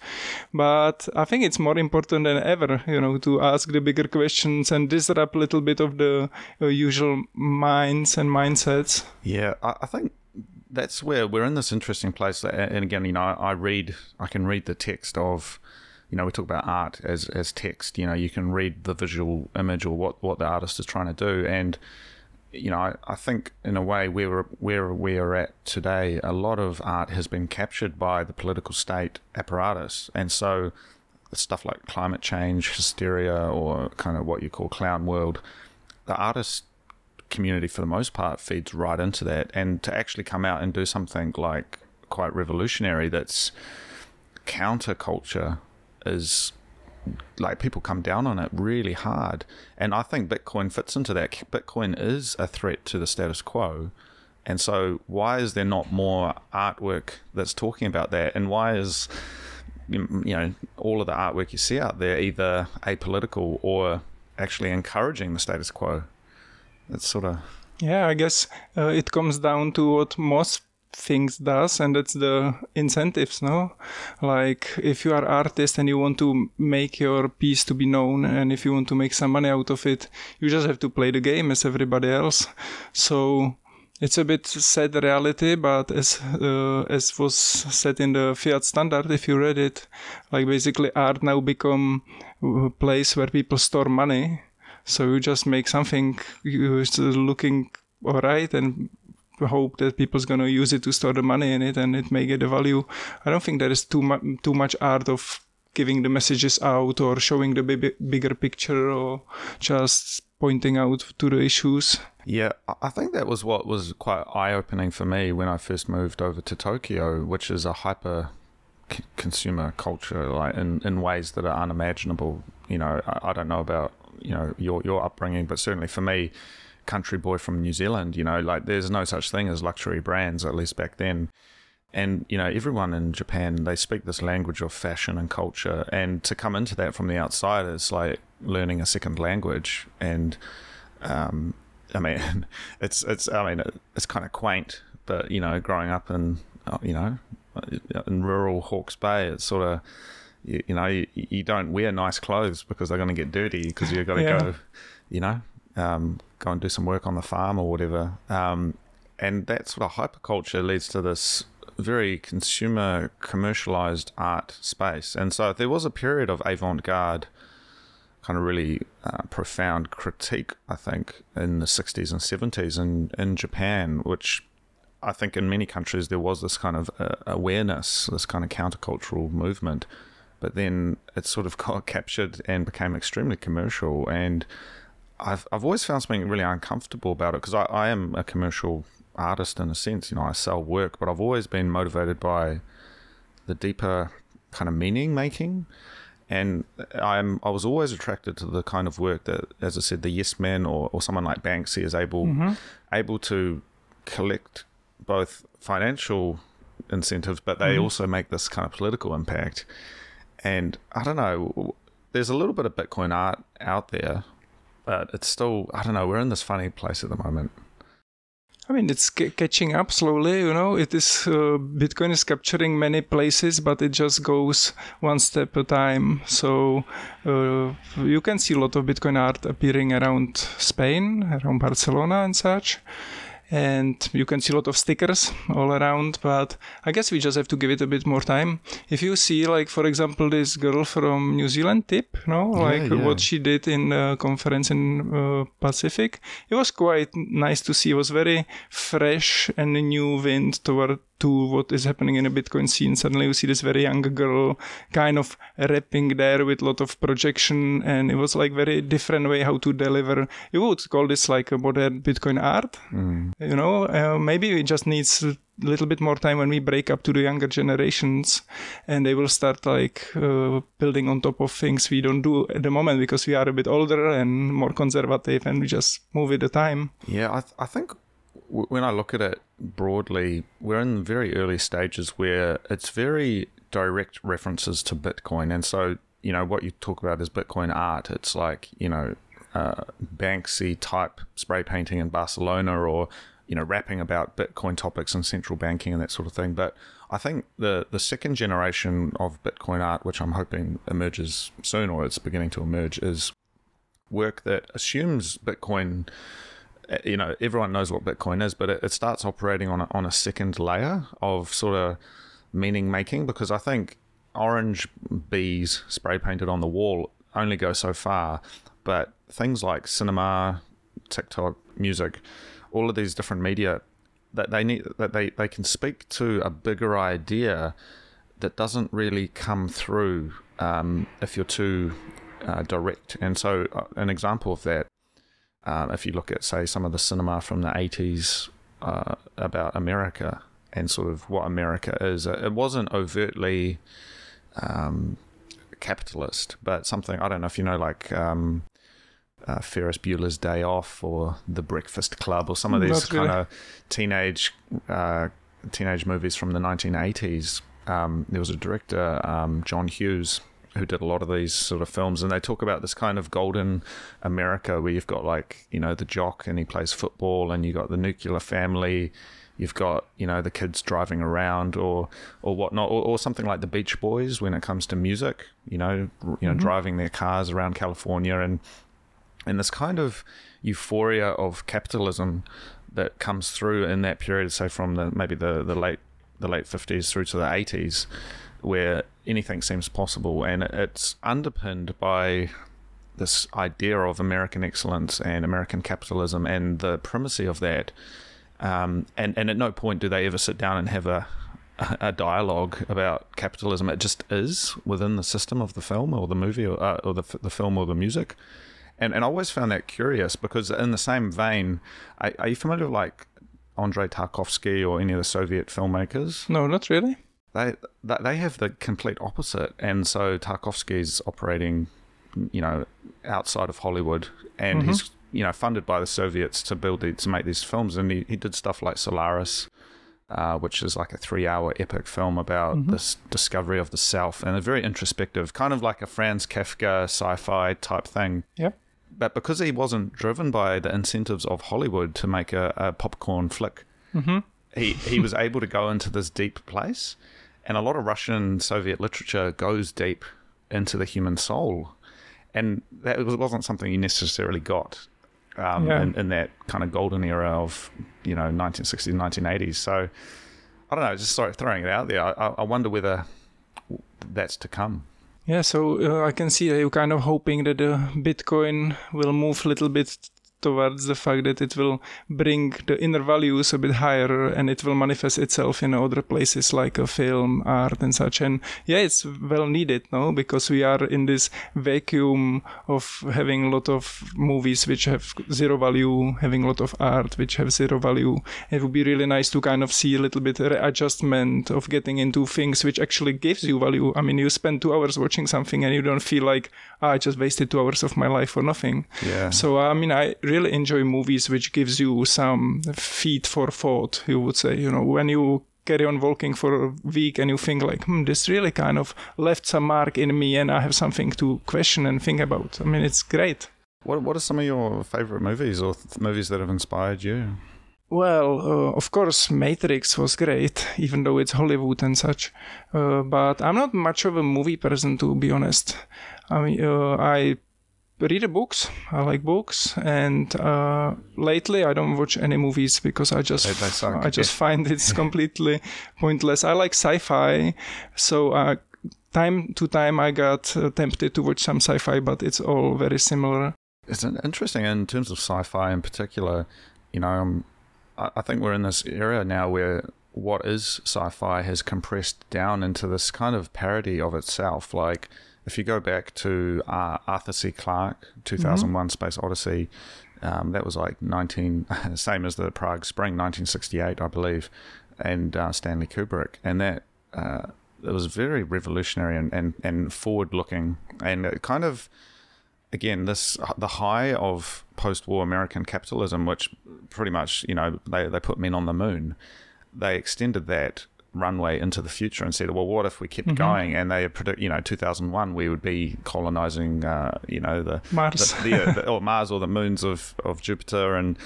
S3: But I think it's more important than ever, you know, to ask the bigger questions and disrupt a little bit of the uh, usual minds and mindsets.
S2: Yeah, I, I think that's where we're in this interesting place. And again, you know, I read, I can read the text of you know, we talk about art as, as text, you know, you can read the visual image or what, what the artist is trying to do. And, you know, I, I think in a way where, where we are at today, a lot of art has been captured by the political state apparatus. And so stuff like climate change, hysteria, or kind of what you call clown world, the artist community for the most part feeds right into that. And to actually come out and do something like quite revolutionary that's counterculture is like people come down on it really hard. And I think Bitcoin fits into that. Bitcoin is a threat to the status quo. And so, why is there not more artwork that's talking about that? And why is, you know, all of the artwork you see out there either apolitical or actually encouraging the status quo? It's sort of.
S3: Yeah, I guess uh, it comes down to what most things does and that's the incentives no like if you are artist and you want to make your piece to be known and if you want to make some money out of it you just have to play the game as everybody else so it's a bit sad reality, but as uh, as was said in the Fiat Standard, if you read it, like basically art now become a place where people store money. So you just make something you looking alright and hope that people's gonna use it to store the money in it and it may get a value. I don't think there is too much too much art of giving the messages out or showing the b- bigger picture or just pointing out to the issues.
S2: Yeah, I think that was what was quite eye opening for me when I first moved over to Tokyo, which is a hyper c- consumer culture, like in, in ways that are unimaginable. You know, I, I don't know about you know your your upbringing, but certainly for me, country boy from New Zealand, you know, like there's no such thing as luxury brands, at least back then. and you know everyone in Japan they speak this language of fashion and culture, and to come into that from the outside is like learning a second language. And um, I mean, [laughs] it's it's I mean it's kind of quaint, but you know, growing up in uh, you know in rural Hawke's Bay, it's sort of you, you know you, you, don't wear nice clothes because they're going to get dirty because you've got to yeah. go, you know, um, go and do some work on the farm or whatever. Um, and that sort of hyperculture leads to this very consumer commercialized art space. And so there was a period of avant garde, kind of really uh, profound critique, I think, in the 60s and 70s in, in Japan, which I think in many countries there was this kind of uh, awareness, this kind of countercultural movement. But then it sort of [laughs] got captured and became extremely commercial. And I've, I've always found something really uncomfortable about it because I, I am a commercial artist in a sense. You know, I sell work, but I've always been motivated by the deeper kind of meaning making. And I'm I was always attracted to the kind of work that, as I said, the Yes Men or, or someone like Banksy is able mm-hmm. able to collect both financial incentives, but they mm-hmm. also make this kind of political impact. And I don't know, there's a little bit of Bitcoin art out there, but it's still I don't know. We're in this funny place at the moment.
S3: I mean, it's c- catching up slowly. You know, it is uh, Bitcoin is capturing many places, but it just goes one step at a time. So uh, you can see a lot of Bitcoin art appearing around Spain, around Barcelona, and such and you can see a lot of stickers all around but i guess we just have to give it a bit more time. If you see like for example this girl from new zealand tip you know yeah, like yeah. what she did in a conference in uh, pacific it was quite nice to see. It was very fresh and a new wind toward to what is happening in a Bitcoin scene. Suddenly you see this very young girl kind of rapping there with a lot of projection and it was like very different way how to deliver. You would call this like a modern Bitcoin art. Mm. You know, uh, maybe it just needs a little bit more time when we break up to the younger generations and they will start like uh, building on top of things we don't do at the moment because we are a bit older and more conservative and we just move with the time.
S2: Yeah, I, th- I think when I look at it broadly, we're in very early stages where it's very direct references to Bitcoin. And so, you know, what you talk about is Bitcoin art. It's like, you know, uh, Banksy type spray painting in Barcelona or, you know, rapping about Bitcoin topics and central banking and that sort of thing. But I think the, the second generation of Bitcoin art, which I'm hoping emerges soon or it's beginning to emerge, is work that assumes Bitcoin you know, everyone knows what Bitcoin is, but it, it starts operating on a, on a second layer of sort of meaning making because I think orange bees spray painted on the wall only go so far, but things like cinema, TikTok, music, all of these different media that they need that they, they can speak to a bigger idea that doesn't really come through um, if you're too uh, direct. And so, uh, an example of that um, if you look at, say, some of the cinema from the 80s uh, about America and sort of what America is, it wasn't overtly um, capitalist, but something, I don't know if you know, like um, uh, Ferris Bueller's Day Off or The Breakfast Club or some of these kind of teenage, uh, teenage movies from the 1980s. Um, there was a director, um, John Hughes, who did a lot of these sort of films, and they talk about this kind of golden America where you've got like you know the jock and he plays football, and you've got the nuclear family, you've got you know the kids driving around or or whatnot, or, or something like the Beach Boys when it comes to music, you know, you know, mm-hmm. driving their cars around California and and this kind of euphoria of capitalism that comes through in that period, say from the maybe the the late the late fifties through to the eighties where anything seems possible, and it's underpinned by this idea of American excellence and American capitalism and the primacy of that. Um, and and at no point do they ever sit down and have a a dialogue about capitalism. It just is within the system of the film or the movie or, uh, or the the film or the music. And and I always found that curious because in the same vein, are, are you familiar with like Andrei Tarkovsky or any of the Soviet filmmakers?
S3: No, not really.
S2: They they have the complete opposite, and so Tarkovsky's operating, you know, outside of Hollywood, and mm-hmm. he's you know funded by the Soviets to build the, to make these films, and he, he did stuff like Solaris, uh, which is like a three-hour epic film about
S3: Mm-hmm.
S2: this discovery of the self, and a very introspective, kind of like a Franz Kafka sci-fi type thing.
S3: Yep.
S2: But because he wasn't driven by the incentives of Hollywood to make a, a popcorn flick,
S3: Mm-hmm.
S2: he he was able to go into this deep place, and a lot of Russian Soviet literature goes deep into the human soul, and that was- wasn't something you necessarily got um,
S3: Yeah.
S2: in, in that kind of golden era of you know 1960s, 1980s. So I don't know, just sort of throwing it out there. I, I- wonder whether that's to come.
S3: Yeah, so uh, I can see that you're kind of hoping that the Bitcoin will move a little bit towards the fact that it will bring the inner values a bit higher and it will manifest itself in other places like a film, art, and such. And yeah, it's well needed, no? Because we are in this vacuum of having a lot of movies which have zero value, having a lot of art which have zero value. It would be really nice to kind of see a little bit readjustment of getting into things which actually gives you value. I mean, you spend two hours watching something and you don't feel like "Ah, I just wasted two hours of my life for nothing.
S2: Yeah.
S3: So I mean, I really enjoy movies which gives you some feed for thought. You would say, you know, when you carry on walking for a week and you think like, hmm, this really kind of left some mark in me, and I have something to question and think about. I mean, it's great.
S2: What What are some of your favorite movies or th- movies that have inspired you?
S3: Well, uh, of course, Matrix was great, even though it's Hollywood and such. Uh, but I'm not much of a movie person, to be honest. I mean, uh, I read books. I like books, and uh, lately I don't watch any movies because I just I just [laughs] find it's completely pointless. I like sci-fi, so uh, time to time I got uh, tempted to watch some sci-fi, but it's all very similar.
S2: It's interesting in terms of sci-fi in particular. You know, um, I, I think we're in this era now where what is sci-fi has compressed down into this kind of parody of itself. Like if you go back to uh, Arthur C. Clarke, 2001: Space Odyssey. Um, that was like 19, [laughs] same as the Prague Spring, 1968, I believe, and uh, Stanley Kubrick, and that uh, it was very revolutionary and, and, and forward looking, and it kind of again this the high of post-war American capitalism, which pretty much you know they they put men on the moon, they extended that runway into the future and said, well, what if we kept going? And they predict, you know, 2001 we would be colonizing, uh, you know, the
S3: Mars.
S2: the, the, the, or Mars or the moons of of Jupiter and.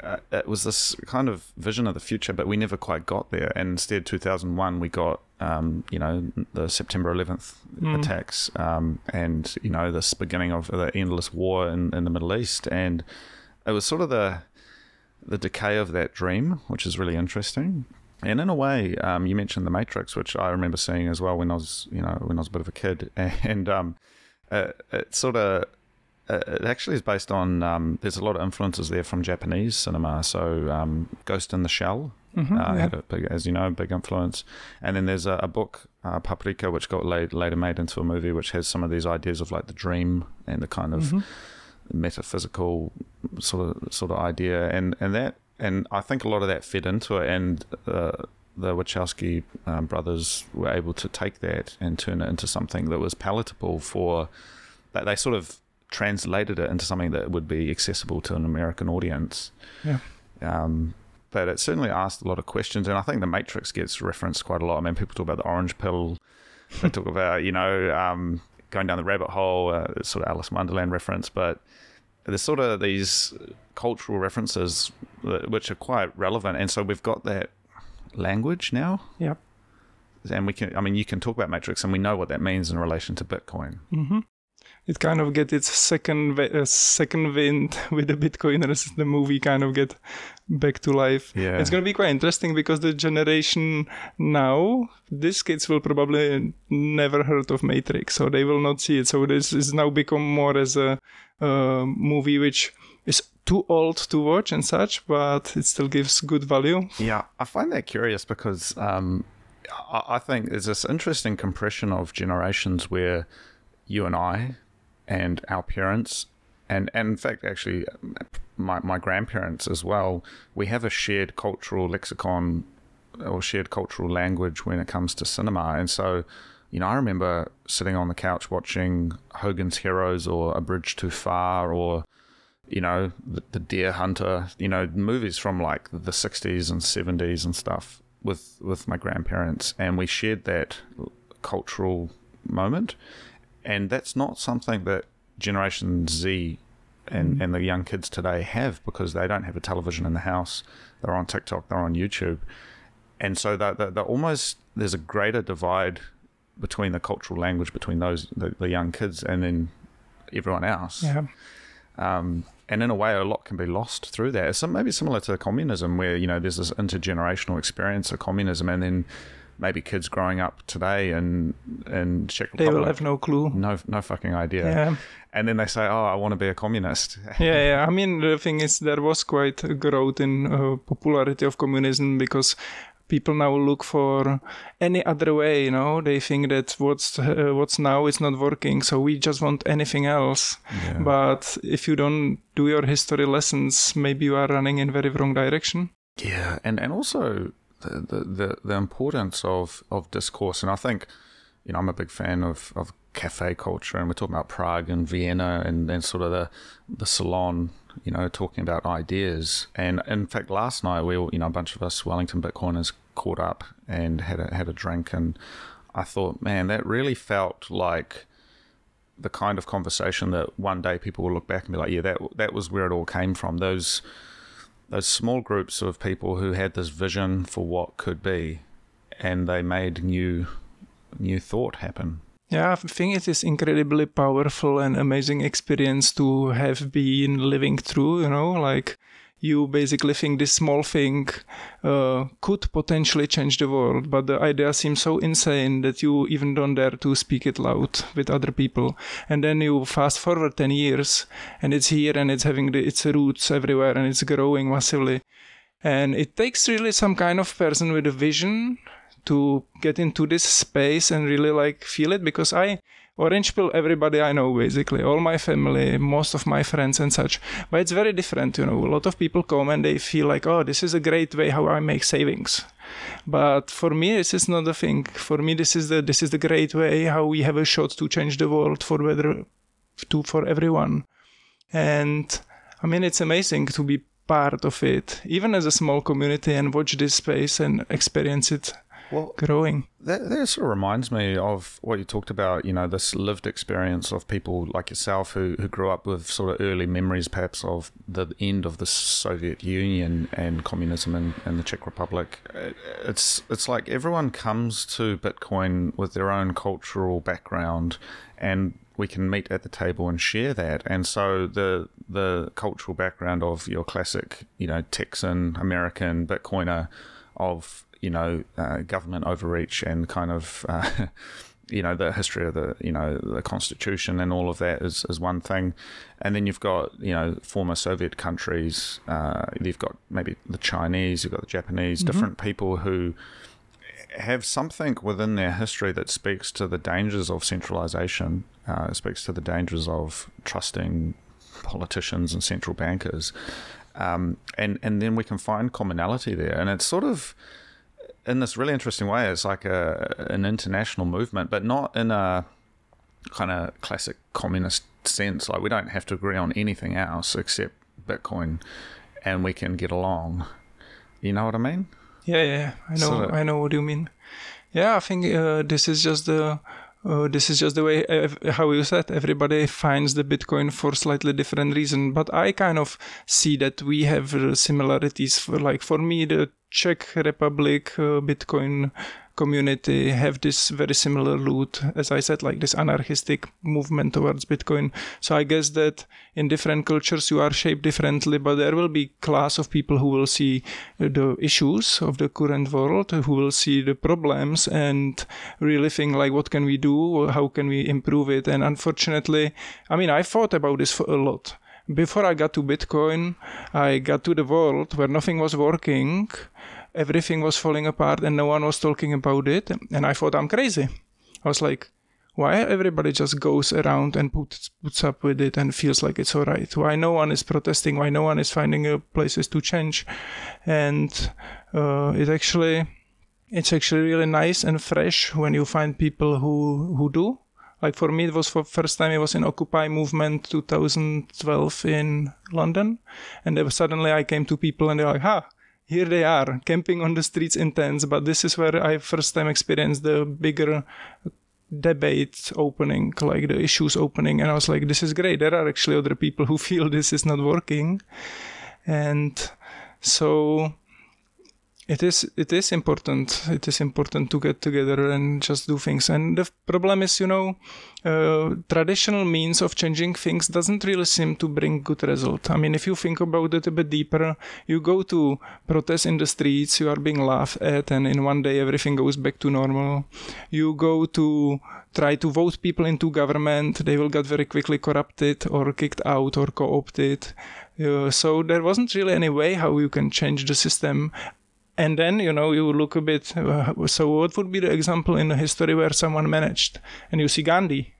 S2: Uh, it was this kind of vision of the future, but we never quite got there. And instead, 2001, we got, um, you know, the September 11th attacks, um, and you know, this beginning of the endless war in, in the Middle East, and it was sort of the the decay of that dream, which is really interesting. And in a way, um, you mentioned the Matrix, which I remember seeing as well when I was, you know, when I was a bit of a kid, [laughs] and um, it, it sort of it actually is based on um, there's a lot of influences there from Japanese cinema. So um, Ghost in the Shell uh, had a big, as you know, a big influence. And then there's a, a book, uh, Paprika, which got laid, later made into a movie, which has some of these ideas of like the dream and the kind of metaphysical sort of sort of idea, and and that and I think a lot of that fed into it, and uh, the Wachowski um, brothers were able to take that and turn it into something that was palatable for that they sort of translated it into something that would be accessible to an American audience.
S3: Yeah.
S2: Um, but it certainly asked a lot of questions, and I think the Matrix gets referenced quite a lot. I mean, people talk about the orange pill. They talk about you know um, going down the rabbit hole, uh, sort of Alice in Wonderland reference, but there's sort of these cultural references that, which are quite relevant, and so we've got that language now,
S3: Yep.
S2: and we can. I mean, you can talk about Matrix, and we know what that means in relation to Bitcoin.
S3: Mm-hmm. It kind of get its second uh, second wind [laughs] with the Bitcoiners. The movie kind of get back to life.
S2: Yeah.
S3: It's gonna be quite interesting because the generation now, these kids will probably never heard of Matrix, so they will not see it. So this is now become more as a uh, movie which is too old to watch and such, but it still gives good value.
S2: Yeah, I find that curious because um, I, I think there's this interesting compression of generations where you and I and our parents, and, and in fact, actually, my, my grandparents as well, we have a shared cultural lexicon or shared cultural language when it comes to cinema. And so, you know, I remember sitting on the couch watching Hogan's Heroes or A Bridge Too Far or you know, the, the Deer Hunter, you know, movies from like the 60s and 70s and stuff. with with my grandparents, and we shared that cultural moment, and that's not something that Generation Z and, mm. and the young kids today have because they don't have a television in the house. They're on TikTok, they're on YouTube. And so they're, they're, they're almost, there's a greater divide between the cultural language between those, the, the young kids, and then everyone else.
S3: Yeah.
S2: Um, and in a way, a lot can be lost through that. It's maybe similar to communism, where you know there's this intergenerational experience of communism, and then maybe kids growing up today in in Czech
S3: they will have no clue.
S2: no no fucking idea.
S3: Yeah.
S2: And then they say, "Oh, I want to be a communist." [laughs]
S3: yeah, yeah. I mean, the thing is, there was quite a growth in uh, popularity of communism because people now look for any other way. You know, they think that what's uh, what's now is not working, so we just want anything else.
S2: Yeah.
S3: But if you don't do your history lessons, maybe you are running in very wrong direction.
S2: Yeah, and and also the the the, the importance of of discourse, and I think you know I'm a big fan of of cafe culture, and we're talking about Prague and Vienna, and and sort of the the salon, you know, talking about ideas. And in fact, last night we all, you know, a bunch of us Wellington Bitcoiners caught up and had a had a drink, and I thought, man, that really felt like the kind of conversation that one day people will look back and be like, yeah, that that was where it all came from. Those those small groups of people who had this vision for what could be, and they made new new thought happen.
S3: Yeah, I think it is incredibly powerful and amazing experience to have been living through. You know, like you basically think this small thing uh, could potentially change the world, but the idea seems so insane that you even don't dare to speak it loud with other people. And then you fast forward 10 years and it's here and it's having the, its roots everywhere and it's growing massively. And it takes really some kind of person with a vision to get into this space and really like feel it because I Orange Pill, everybody I know basically, all my family, most of my friends and such. But it's very different, you know. A lot of people come and they feel like, oh, this is a great way how I make savings. But for me, this is not the thing. For me, this is the this is the great way how we have a shot to change the world for better, to for everyone. And I mean, it's amazing to be part of it, even as a small community, and watch this space and experience it
S2: Well,
S3: growing.
S2: That, that sort of reminds me of what you talked about, you know, this lived experience of people like yourself who, who grew up with sort of early memories, perhaps, of the end of the Soviet Union and communism in, in the Czech Republic. Uh, it's, it's like everyone comes to Bitcoin with their own cultural background and we can meet at the table and share that. And so the the cultural background of your classic, you know, Texan American Bitcoiner of you know uh, government overreach and kind of uh, [laughs] you know the history of the you know the constitution and all of that is, is one thing. And then you've got you know former soviet countries uh, you've got maybe the chinese you've got the japanese different people who have something within their history that speaks to the dangers of centralization, uh, speaks to the dangers of trusting politicians and central bankers, um, and and then we can find commonality there, and it's sort of in this really interesting way. It's like a an international movement, but not in a kind of classic communist sense. Like we don't have to agree on anything else except Bitcoin, and we can get along. You know what I mean?
S3: Yeah, yeah, I know,
S2: So-
S3: I know what you mean. Yeah, I think uh, this is just the uh, this is just the way how you said everybody finds the Bitcoin for slightly different reason. But I kind of see that we have uh, similarities. For, like for me, the Czech Republic uh, Bitcoin community have this very similar root, as I said, like this anarchistic movement towards Bitcoin. So I guess that in different cultures you are shaped differently, but there will be class of people who will see uh, the issues of the current world, who will see the problems and really think like, what can we do? How can we improve it? And unfortunately, I mean, I thought about this for a lot. Before I got to Bitcoin, I got to the world where nothing was working, everything was falling apart, and no one was talking about it. And I thought I'm crazy. I was like, why everybody just goes around and puts puts up with it and feels like it's all right? Why no one is protesting? Why no one is finding uh, places to change? And uh, it actually, it's actually really nice and fresh when you find people who who do. Like for me, it was for first time it was in Occupy movement 2012 in London, and suddenly I came to people and they're like, "Ha, here they are camping on the streets in tents. But this is where I first time experienced the bigger debate opening, like the issues opening, and I was like, this is great. There are actually other people who [laughs] feel this is not working, and so it is it is important. It is important to get together and just do things. And the problem is you know uh, traditional means of changing things doesn't really seem to bring good result. I mean if you think about it a bit deeper you go to protest in the streets you are being laughed at and in one day everything goes back to normal. You go to try to vote people into government they will get very quickly corrupted or kicked out or co-opted. Uh, so there wasn't really any way how you can change the system and then you know you look a bit uh, so what would be the example in the history where someone managed? And you see gandhi.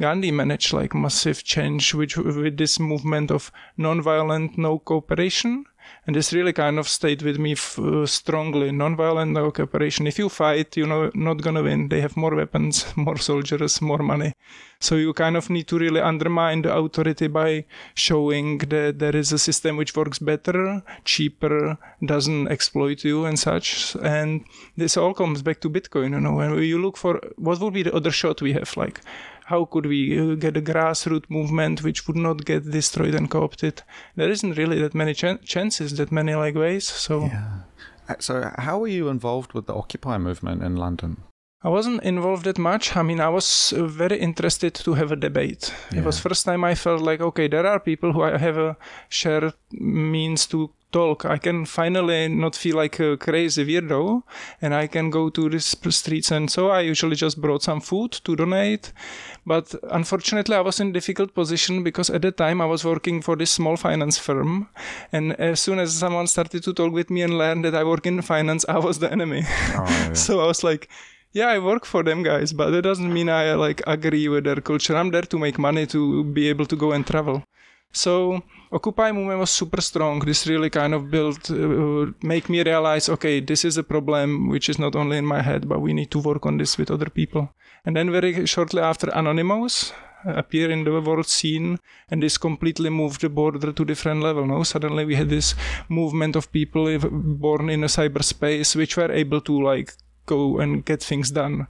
S3: Gandhi managed like massive change which with this movement of non-violent no cooperation and this really kind of stayed with me f- uh, strongly. Non-violent cooperation. If you fight you know not gonna win. They have more weapons [laughs] more soldiers more money. So you kind of need to really undermine the authority by showing that there is a system which works better cheaper doesn't exploit you and such. And this all comes back to bitcoin you know. When you look for what would be the other shot we have? Like how could we uh, get a grassroots movement which would not get destroyed and co-opted there isn't really that many ch- chances that many like ways so
S2: yeah. Uh, so how were you involved with the occupy movement in london
S3: I wasn't involved that much. I mean, I was uh, very interested to have a debate. Yeah. It was first time I felt like, okay, there are people who I have a shared means to talk. I can finally not feel like a crazy weirdo and I can go to the streets. And so I usually just brought some food to donate. But unfortunately, I was in difficult position because at the time I was working for this small finance firm. And as soon as someone started to talk with me and learn that I work in finance, I was the enemy. Oh, [laughs] yeah. so I was like, yeah, I work for them guys, but that doesn't mean I like agree with their culture. I'm there to make money to be able to go and travel. So Occupy movement was super strong. This really kind of built, uh, make me realize, okay, this is a problem which is not only in my head, but we need to work on this with other people. And then very shortly after, Anonymous appear in the world scene, and this completely moved the border to different level. No, suddenly we had this movement of people born in a cyberspace which were able to like go and get things done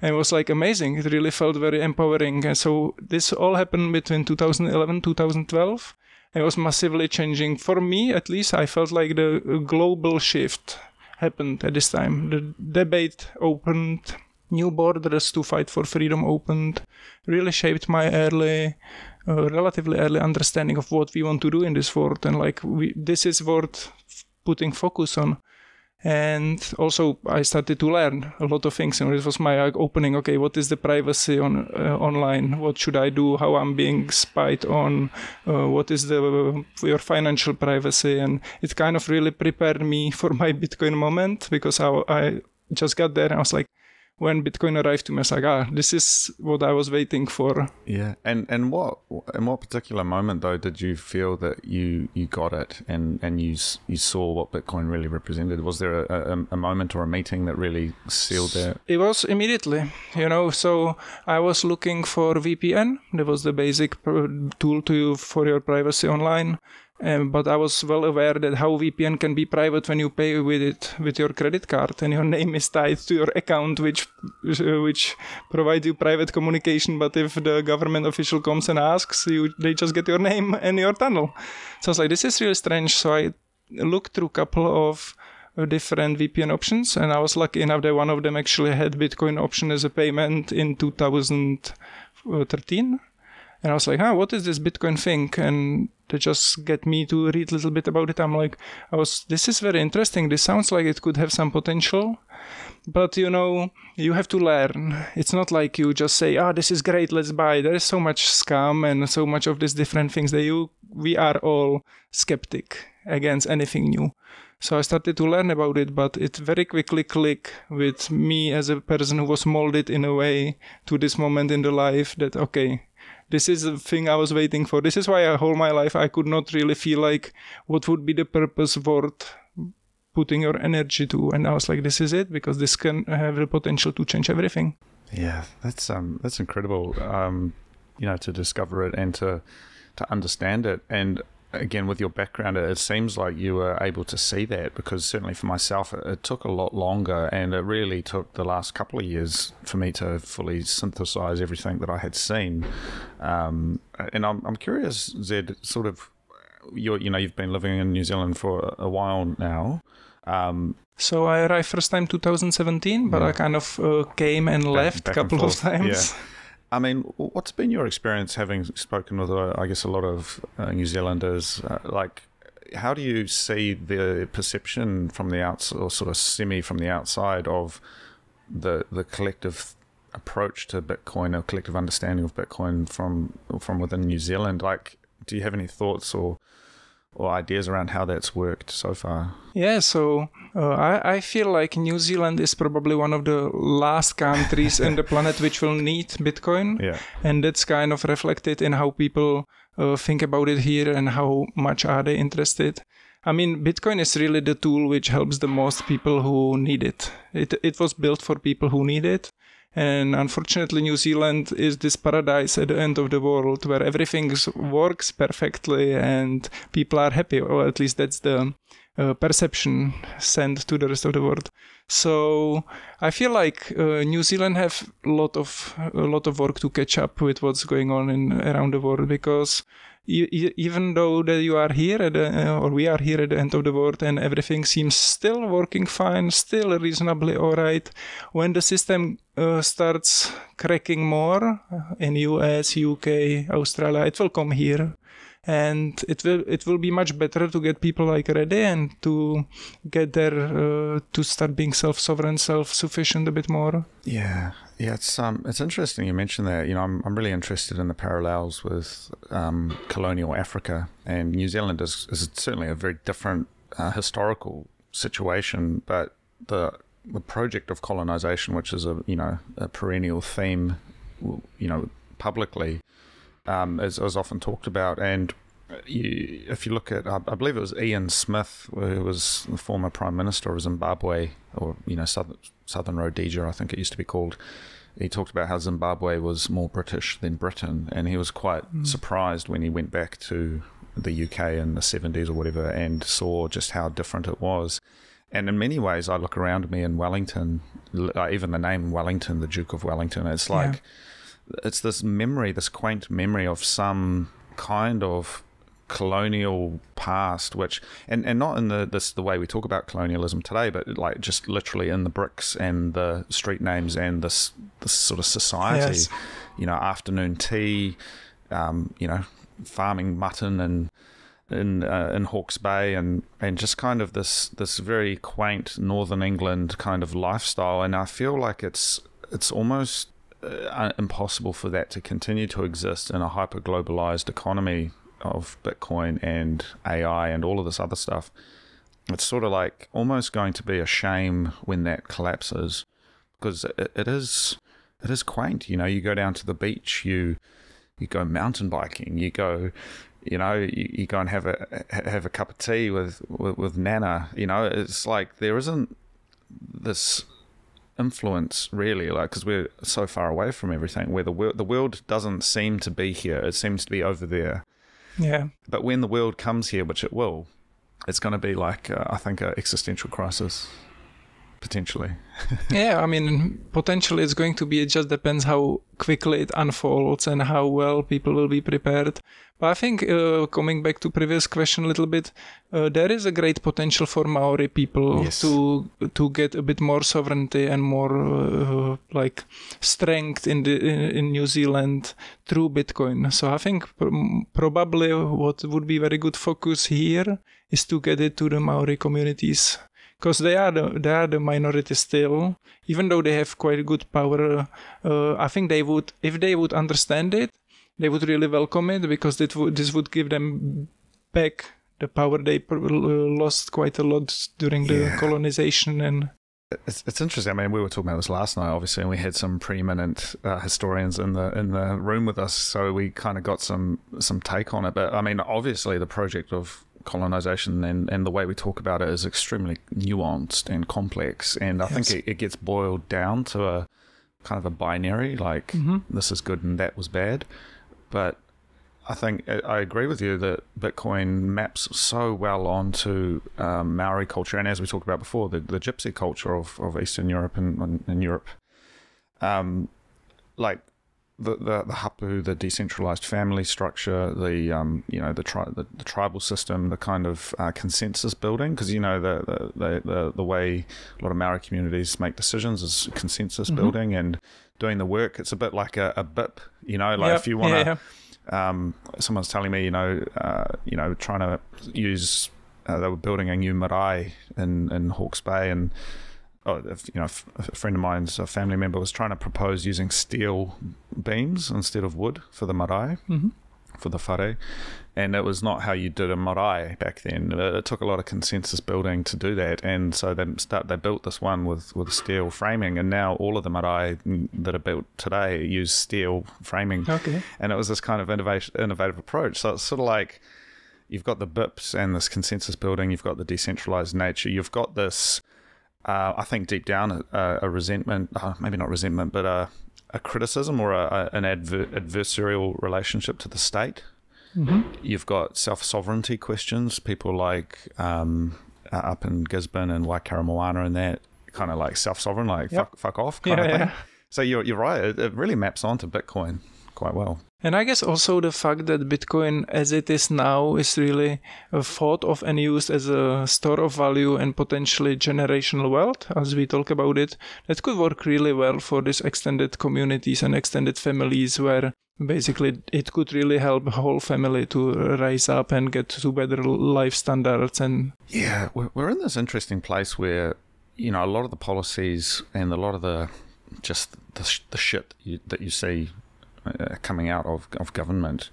S3: and it was like amazing it really felt very empowering and so this all happened between 2011 2012 it was massively changing. For me, at least, I felt like the global shift happened at this time. The debate opened, new borders to fight for freedom opened, really shaped my early, uh, relatively early understanding of what we want to do in this world. And like, we, this is worth putting focus on and also I started to learn a lot of things. And it was my opening. Okay, what is the privacy on uh, online? What should I do? How I'm being spied on? Uh, what is the your financial privacy? And it kind of really prepared me [laughs] for my Bitcoin moment because I, I just got there and I was like, when Bitcoin arrived to me, I was like, ah, this is what I was waiting for.
S2: Yeah, and and what in what particular moment though did you feel that you you got it and and you you saw what Bitcoin really represented? Was there a, a, a moment or a meeting that really sealed that?
S3: It was immediately, you know. So I was looking for VPN. That was the basic tool to for your privacy online. Um, but I was well aware that how VPN can be private when you pay with it with your credit card and your [laughs] name is tied to your account, which which provides you private communication. But if the government official comes and asks you, they just get your name [laughs] and your tunnel. So I was like, this is really strange. So I looked through a couple of different VPN options, and I was lucky enough that one of them actually had Bitcoin option as a payment in 2013 and I was like, "Huh, what is this Bitcoin thing?" And to just get me to read a little bit about it, I'm like, "I was. This is very interesting. This sounds like it could have some potential." But you know, you have to learn. It's not like you just say, "Ah, oh, this is great. Let's buy." There is so much scam and so much of these different things that you we are all skeptic against anything new. So I started to learn about it, but it very quickly clicked with me as a person who was molded in a way to this moment in the life that okay, this is the thing I was waiting for. This is why I whole my life I could not really feel like what would be the purpose worth putting your energy to. And I was like, this is it because this can have the potential to change everything.
S2: Yeah, that's um that's incredible. Um, you know, to discover it and to to understand it. And again, with your background, it seems like you were able to see that because certainly for myself, it, it, took a lot longer and it really took the last couple of years for me to fully synthesize everything that I had seen. Um, and I'm, I'm curious, Zed, sort of, you you know, you've been living in New Zealand for a while now. Um,
S3: so I arrived first time 2017, but yeah. I kind of uh, came and back, left a couple of times.
S2: Yeah. [laughs] I mean, what's been your experience having spoken with, uh, I guess, a lot of uh, New Zealanders? Uh, like, how do you see the perception from the outside, or sort of semi from the outside, of the the collective approach to Bitcoin, or collective understanding of Bitcoin from from within New Zealand? Like, do you have any thoughts or or ideas around how that's worked so far?
S3: Yeah, so uh, I, I feel like New Zealand is probably one of the last countries in the [laughs] planet which will need Bitcoin.
S2: Yeah.
S3: And that's kind of reflected in how people uh, think about it here and how much are they interested. I mean, Bitcoin is really the tool which helps the most people who need it. It, it was built for people who need it. And unfortunately, New Zealand is this paradise at the end of the world where everything works perfectly and people are happy, or at least that's the uh, perception sent to the rest of the world. So I feel like uh, New Zealand have a lot of a lot of work to catch up with what's going on in around the world because even though that you are here the, uh, or we are here at the end of the world and everything seems still working fine, still reasonably all right, when the system uh, starts cracking more uh, in US, UK, Australia, it will come here and it will it will be much better to get people like ready and to get there uh, to start being self sovereign, self sufficient a bit more.
S2: Yeah, yeah, it's um, it's interesting you mentioned that. You know, I'm I'm really interested in the parallels with um, colonial Africa and New Zealand is is certainly a very different uh, historical situation, but the the project of colonization, which is a you know a perennial theme, you know publicly, um, is, is often talked about. And you, if you look at, I, I believe it was Ian Smith, who was the former prime minister of Zimbabwe, or you know Southern, Southern Rhodesia, I think it used to be called. He talked about how Zimbabwe was more British than Britain, and he was quite mm. surprised when he went back to the UK in the 70s or whatever and saw just how different it was. And in many ways, I look around me in Wellington, uh, even the name Wellington, the Duke of Wellington, it's like. Yeah it's this memory, this quaint memory of some kind of colonial past which and, and not in the this the way we talk about colonialism today but like just literally in the bricks and the street names and this this sort of society yes. you know afternoon tea um, you know farming mutton and in uh, in Hawke's Bay and and just kind of this this very quaint northern England kind of lifestyle and I feel like it's it's almost uh, impossible for that to continue to exist in a hyper globalized economy of Bitcoin and AI and all of this other stuff. It's sort of like almost going to be a shame when that collapses because it, it is it is quaint. You know, you go down to the beach, you you go mountain biking, you go you know, you, you go and have a have a cup of tea with, with, with Nana. You know, it's like there isn't this influence really like because we're so far away from everything where the world the world doesn't seem to be here. It seems to be over there.
S3: Yeah.
S2: But when the world comes here which it will it's going to be like uh, i think an existential crisis potentially. [laughs]
S3: yeah, I mean, potentially it's going to be. It just depends how quickly it unfolds and how well people will be prepared. But I think uh, coming back to previous question a little bit, uh, there is a great potential for Maori people yes. to to get a bit more sovereignty and more uh, like strength in the in, New Zealand through Bitcoin. So I think pr- probably what would be very good focus here is to get it to the Maori communities because they are the, they are the minority still. Even though they have quite good power, uh, I think they would if they would understand it, they would really welcome it because it would this would give them back the power they uh, lost quite a lot during the yeah. colonization and
S2: it's, it's interesting. I mean, we were talking about this last night, obviously, and we had some preeminent uh, historians in the in the room with us, so we kind of got some some take on it. But I mean, obviously, the project of colonization and, and the way we talk about it is extremely nuanced and complex. And I yes. think it, it, gets boiled down to a kind of a binary, like mm-hmm. this is good and that was bad. But I think I agree with you that Bitcoin maps so well onto um, Maori culture, and as we talked about before, the, the gypsy culture of, of Eastern Europe and, and Europe. Um, like the, the the hapu, the decentralized family structure, the um, you know the, tri- the, the tribal system, the kind of uh, consensus building, because you know the, the the the way a lot of Maori communities make decisions is consensus mm-hmm. building and doing the work. It's a bit like a, a BIP, you know, like yep. if you want to. Yeah, um, someone's telling me, you know, uh, you know, trying to use. Uh, they were building a new marae in in Hawke's Bay and oh, you know, a friend of mine's a family member was trying to propose using steel beams instead of wood for the marae, mm-hmm. for the whare. And it was not how you did a marae back then. It took a lot of consensus building to do that, and so they start they built this one with, with steel framing, and now all of the marae that are built today use steel framing.
S3: Okay.
S2: And it was this kind of innovation, innovative approach. So it's sort of like you've got the BIPs and this consensus building, you've got the decentralized nature, you've got this uh, I think deep down a, a resentment, uh, maybe not resentment, but a, a criticism or a, an adver- adversarial relationship to the state. Mm-hmm. You've got self sovereignty questions. People like um, uh, up in Gisborne and Waikaremoana and that kind of like self sovereign, like yep. fuck, fuck off kind yeah, of thing. Yeah. So you're, you're right. It, it really maps onto Bitcoin quite well.
S3: And I guess also the fact that Bitcoin as it is now is really thought of and used as a store of value and potentially generational wealth, as we talk about it, that could work really well for these extended communities and extended families where basically it could really help a whole family to rise up and get to better life standards and
S2: yeah we're in this interesting place where you know a lot of the policies and a lot of the just the, the shit you, that you see uh, coming out of, of government,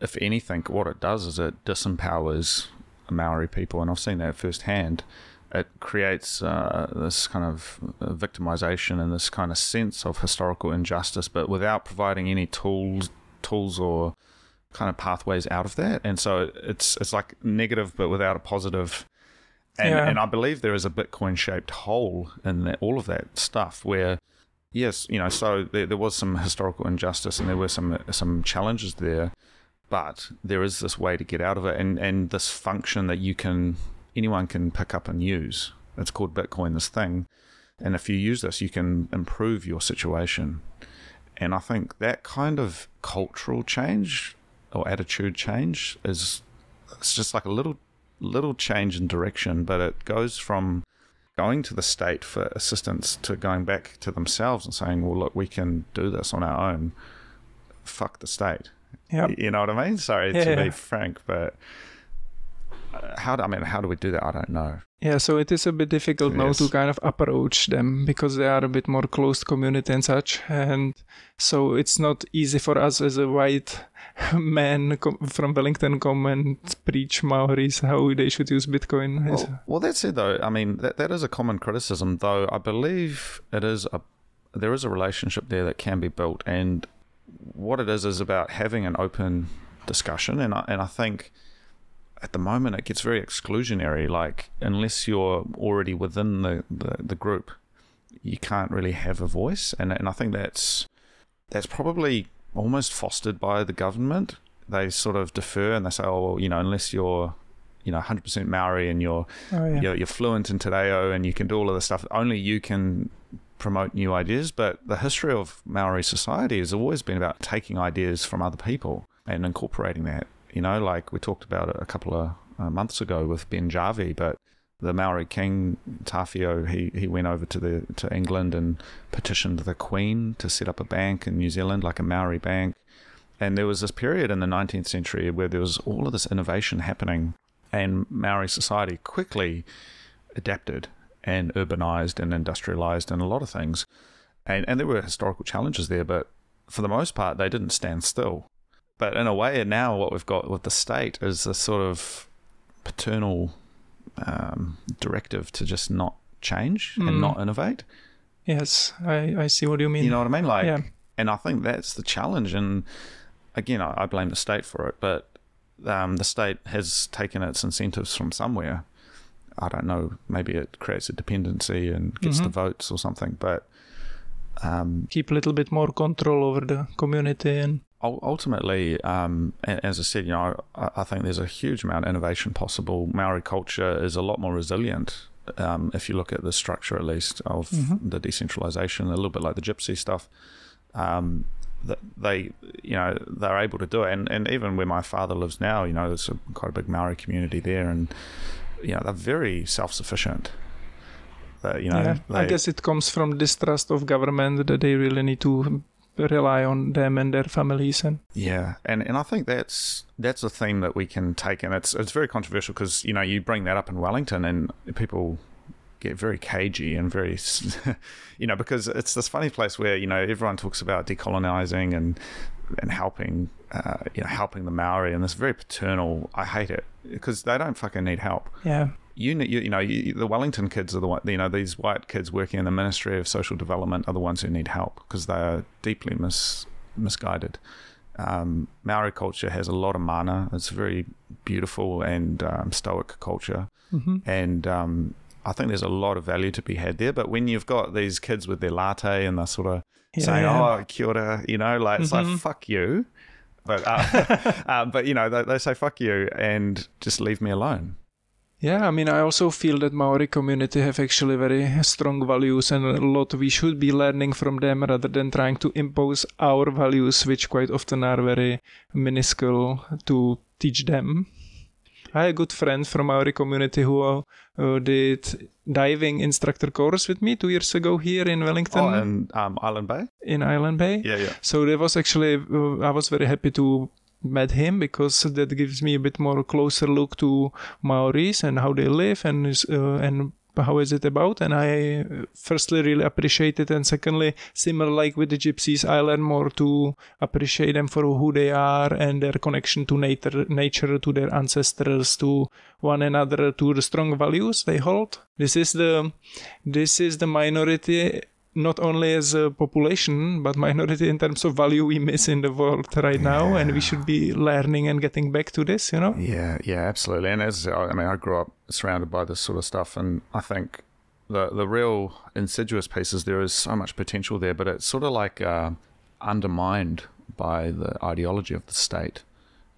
S2: if anything, what it does is it disempowers Maori people, and I've seen that firsthand. It creates uh, this kind of uh, victimization and this kind of sense of historical injustice, but without providing any tools, tools or kind of pathways out of that. And so it's it's like negative, but without a positive. And, yeah. and I believe there is a Bitcoin shaped hole in that, all of that stuff where yes, you know, so there, there was some historical injustice and there were some some challenges there, but there is this way to get out of it, and and this function that you can anyone can pick up and use. It's called Bitcoin. This thing, and if you use this, you can improve your situation. And I think that kind of cultural change or attitude change is it's just like a little little change in direction, but it goes from going to the state for assistance to going back to themselves and saying, well, look, we can do this on our own. Fuck the state.
S3: Yep.
S2: You know what I mean? Sorry yeah, to yeah. be frank, but how do, I mean, how do we do that? I don't know.
S3: Yeah, so it is a bit difficult yes. now to kind of approach them because they are a bit more closed community and such. And so it's not easy for us as a white [laughs] men from Wellington come and preach Maoris how they should use Bitcoin.
S2: Well, well, that's it though. I mean, that, that is a common criticism, though. I believe it is a there is a relationship there that can be built, and what it is is about having an open discussion, and I, and I think at the moment it gets very exclusionary. Like unless you're already within the, the, the group, you can't really have a voice, and and I think that's that's probably almost fostered by the government. They sort of defer and they say, oh, well, you know, unless you're, you know, 100% Maori and you're, oh, yeah. you're, you're fluent in Te Reo and you can do all of this stuff, only you can promote new ideas. But the history of Maori society has always been about taking ideas from other people and incorporating that. You know, like we talked about it a couple of uh, months ago with Ben Jarvie, but the Maori king Tawhiao, he, he went over to the to England and petitioned the Queen to set up a bank in New Zealand, like a Maori bank. And there was this period in the 19th century where there was all of this innovation happening, and Maori society quickly adapted and urbanized and industrialized and a lot of things. And and there were historical challenges there, but for the most part, they didn't stand still. But in a way, now what we've got with the state is a sort of paternal um, directive to just not change mm. and not innovate.
S3: Yes, I, I see what you mean.
S2: You know what I mean? Like, yeah. and I think that's the challenge. And again, I, I blame the state for it, but um, the state has taken its incentives from somewhere. I don't know. Maybe it creates a dependency and gets mm-hmm. the votes or something, but
S3: um, keep a little bit more control over the community and
S2: ultimately, um, as I said, you know, I, I, think there's a huge amount of innovation possible. Maori culture is a lot more resilient. Um, if you look at the structure, at least, of mm-hmm. the decentralization, a little bit like the gypsy stuff, um, that they, you know, they're able to do it. And, and even where my father lives now, you know, there's a, quite a big Maori community there, and you know, they're very self-sufficient. That you know, yeah,
S3: they, I guess it comes from distrust of government that they really need to rely on them and their families and
S2: yeah and and i think that's that's a theme that we can take and it's it's very controversial because you know you bring that up in wellington and people get very cagey and very [laughs] you know because it's this funny place where you know everyone talks about decolonizing and and helping uh, you know helping the maori and this very paternal. I hate it because they don't fucking need help.
S3: Yeah
S2: you, you, you know, you, the Wellington kids are the one, you know, these white kids working in the Ministry of Social Development are the ones who need help because they are deeply mis, misguided. Um, Maori culture has a lot of mana. It's a very beautiful and um, stoic culture. Mm-hmm. And um, I think there's a lot of value to be had there. But when you've got these kids with their latte and they're sort of yeah, saying, oh, kia ora, you know, like, it's mm-hmm. like, fuck you. But, uh, [laughs] uh, but you know, they, they say, fuck you and just leave me alone.
S3: Yeah, I mean, I also feel that Maori community have actually very strong values and a lot we should be learning from them rather than trying to impose our values, which quite often are very minuscule to teach them. I had a good friend from our community who uh, did diving instructor course with me two years ago here in Wellington.
S2: Oh, in um, Island Bay?
S3: In Island Bay.
S2: Yeah, yeah.
S3: So that was actually, uh, I was very happy to met him because that gives me a bit more closer look to Maoris and how they live and uh, and how is it about. And i firstly really appreciate it. And secondly similar like with the gypsies i learn more to appreciate them for who they are and their connection to nature nature to their ancestors to one another to the strong values they hold. This is the this is the minority not only as a population but minority in terms of value we miss in the world right now and we should be learning and getting back to this you know?
S2: Yeah yeah absolutely. And as i mean i grew up surrounded by this sort of stuff and i think the the real insidious pieces there is so much potential there but it's sort of like uh, undermined by the ideology of the state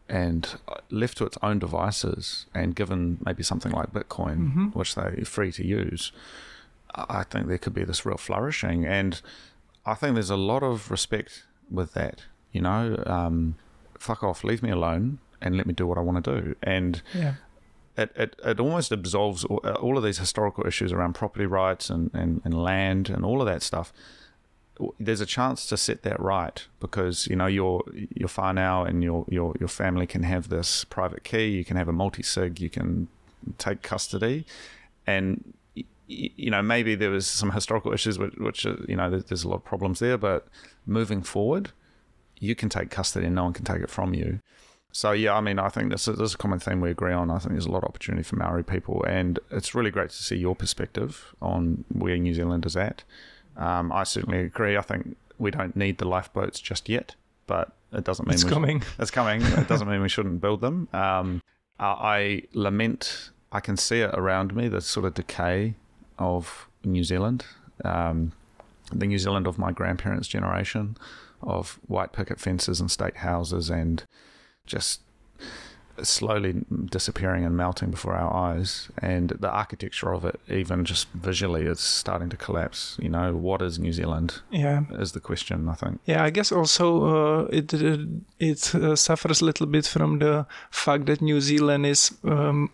S2: and left to its own devices and given maybe something like bitcoin mm-hmm. which they're free to use I think there could be this real flourishing, and I think there's a lot of respect with that. You know, um, fuck off, leave me alone, and let me do what I want to do. And
S3: yeah.
S2: it, it it almost absolves all, all of these historical issues around property rights and, and, and land and all of that stuff. There's a chance to set that right because you know you're whānau and your your your family can have this private key. You can have a multi sig. You can take custody, and you know, maybe there was some historical issues which, which you know, there's a lot of problems there, but moving forward, you can take custody and no one can take it from you. So yeah, I mean, I think this is, this is a common theme we agree on. I think there's a lot of opportunity for Maori people, and it's really great to see your perspective on where New Zealand is at. Um, I certainly agree. I think we don't need the lifeboats just yet, but it doesn't mean
S3: it's coming. [laughs]
S2: It's coming. it doesn't mean we shouldn't build them. Um, I lament. I can see it around me. The sort of decay of New Zealand, um, the New Zealand of my grandparents' generation, of white picket fences and state houses, and just slowly disappearing and melting before our eyes. And the architecture of it, even just visually, is starting to collapse. You know, what is New Zealand?
S3: Yeah,
S2: is the question. I think.
S3: Yeah, I guess also uh, it it uh, suffers a little bit from the fact that New Zealand is um,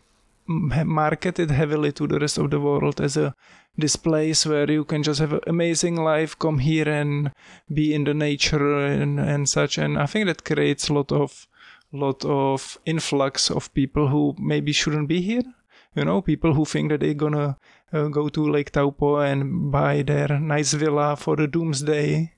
S3: marketed heavily to the rest of the world as a this place where you can just have an amazing life come here and be in the nature and, and such. And i think that creates a lot of lot of influx of people who maybe shouldn't be here. You know people who think that they're gonna uh, go to lake taupo and buy their nice villa for the doomsday.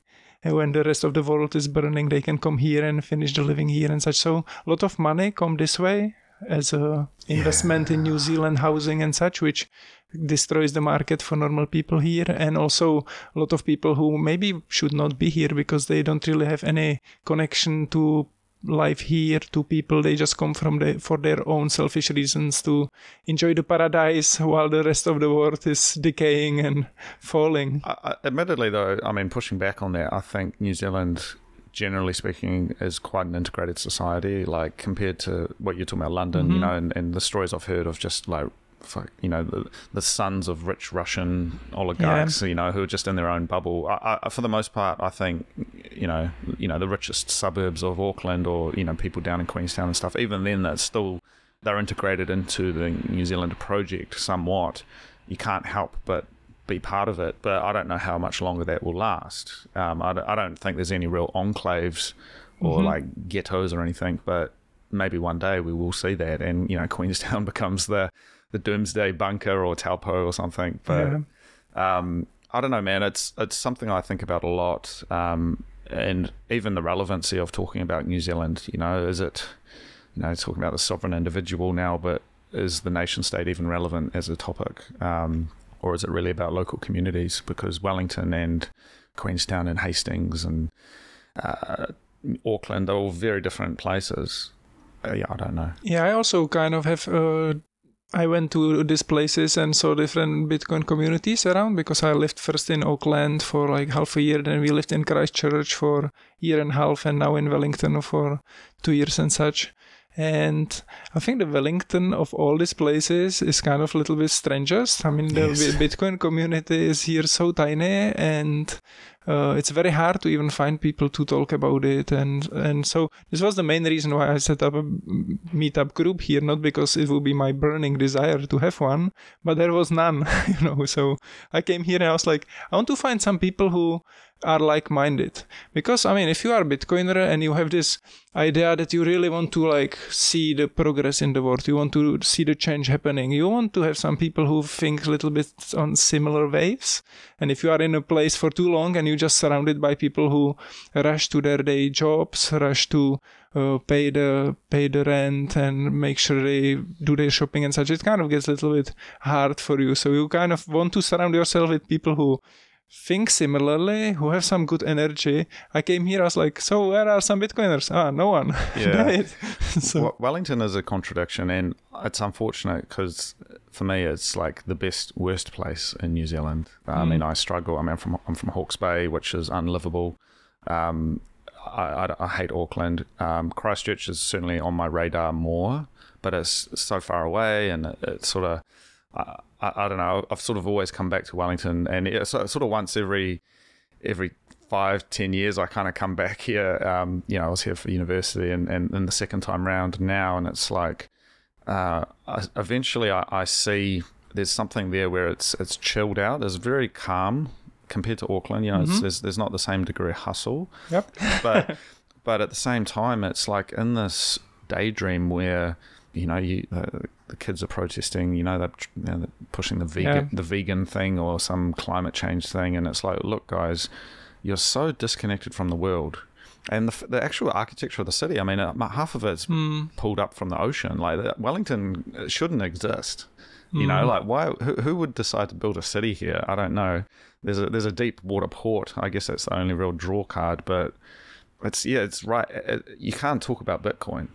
S3: And when the rest of the world is burning they can come here and finish the living here and such. So a lot of money come this way as a investment yeah. in New Zealand housing and such, which destroys the market for normal people here, and also a lot of people who maybe should not be here because they don't really have any connection to life here to people. They just come from the for their own selfish reasons to enjoy the paradise while the rest of the world is decaying and falling.
S2: Uh, admittedly though i mean pushing back on that i think new zealand generally speaking, is quite an integrated society. Like compared to what you're talking about, London, you
S3: Mhm.
S2: know, and, and the stories I've heard of just like. You know the, the sons of rich Russian oligarchs, you know, who are just in their own bubble. I, I, for the most part, I think, you know, you know, the richest suburbs of Auckland, or you know, people down in Queenstown and stuff. Even then, that's still they're integrated into the New Zealand project somewhat. You can't help but be part of it, but I don't know how much longer that will last. Um, I, don't, I don't think there's any real enclaves or
S3: Mhm.
S2: like ghettos or anything, but maybe one day we will see that, and you know, [laughs] Queenstown becomes the the doomsday bunker or Taupo or something. But
S3: yeah.
S2: um, I don't know, man. It's it's something I think about a lot, um, and even the relevancy of talking about New Zealand. You know, is it you know talking about the sovereign individual now, but is the nation state even relevant as a topic, um, or is it really about local communities? Because Wellington and Queenstown and Hastings and uh, Auckland are all very different places. Uh, yeah, I don't know.
S3: Yeah, I also kind of have. Uh, I went to these places and saw different Bitcoin communities around because I lived first in Auckland for like half a year, then we lived in Christchurch for year and a half, and now in Wellington for two years and such. And I think the Wellington of all these places is kind of a little bit strangest. I mean, the
S2: Yes.
S3: Bi- Bitcoin community is here so tiny, and uh, it's very hard to even find people to talk about it. And and so this was the main reason why I set up a meetup group here, not because it would be my burning desire to have one, but there was none, [laughs] you know. So I came here and I was like, I want to find some people who are like-minded. Because i mean if you are a bitcoiner and you have this idea that you really want to like see the progress in the world you want to see the change happening you want to have some people who think a little bit on similar waves. And if you are in a place for too long and you're just surrounded by people who rush to their day jobs rush to uh, pay the pay the rent and make sure they do their shopping and such it kind of gets a little bit hard for you. So you kind of want to surround yourself with people who think similarly, who have some good energy. I came here, I was like, so where are some Bitcoiners? Ah, no one. [laughs]
S2: Yeah. [laughs]
S3: So,
S2: Wel- Wellington is a contradiction, and it's unfortunate because for me, it's like the best worst place in New Zealand. I
S3: Mm.
S2: mean, I struggle. I mean, I'm from I'm from Hawke's Bay, which is unlivable. Um, I, I, I hate Auckland. Um, Christchurch is certainly on my radar more, but it's so far away, and it, it's sort of I, I, I don't know. I've sort of always come back to Wellington, and it's sort of once every every five ten years I kind of come back here. Um, you know, I was here for university, and, and, and the second time round now, and it's like uh, I, eventually I, I see there's something there where it's it's chilled out. It's very calm compared to Auckland. You know, it's, there's there's not the same degree of hustle,
S3: yep.
S2: but [laughs] but at the same time, it's like in this daydream where you know you uh, the kids are protesting. You know they're, you know, they're pushing the vegan
S3: Yeah.
S2: the vegan thing or some climate change thing, and it's like, look, guys, you're so disconnected from the world. And the, the actual architecture of the city, I mean, uh, half of it's
S3: Mm,
S2: pulled up from the ocean. Like Wellington uh, shouldn't exist. You know, like why? Who, who would decide to build a city here? I don't know. There's a there's a deep water port. I guess that's the only real draw card. But it's yeah, it's right. It, you can't talk about Bitcoin.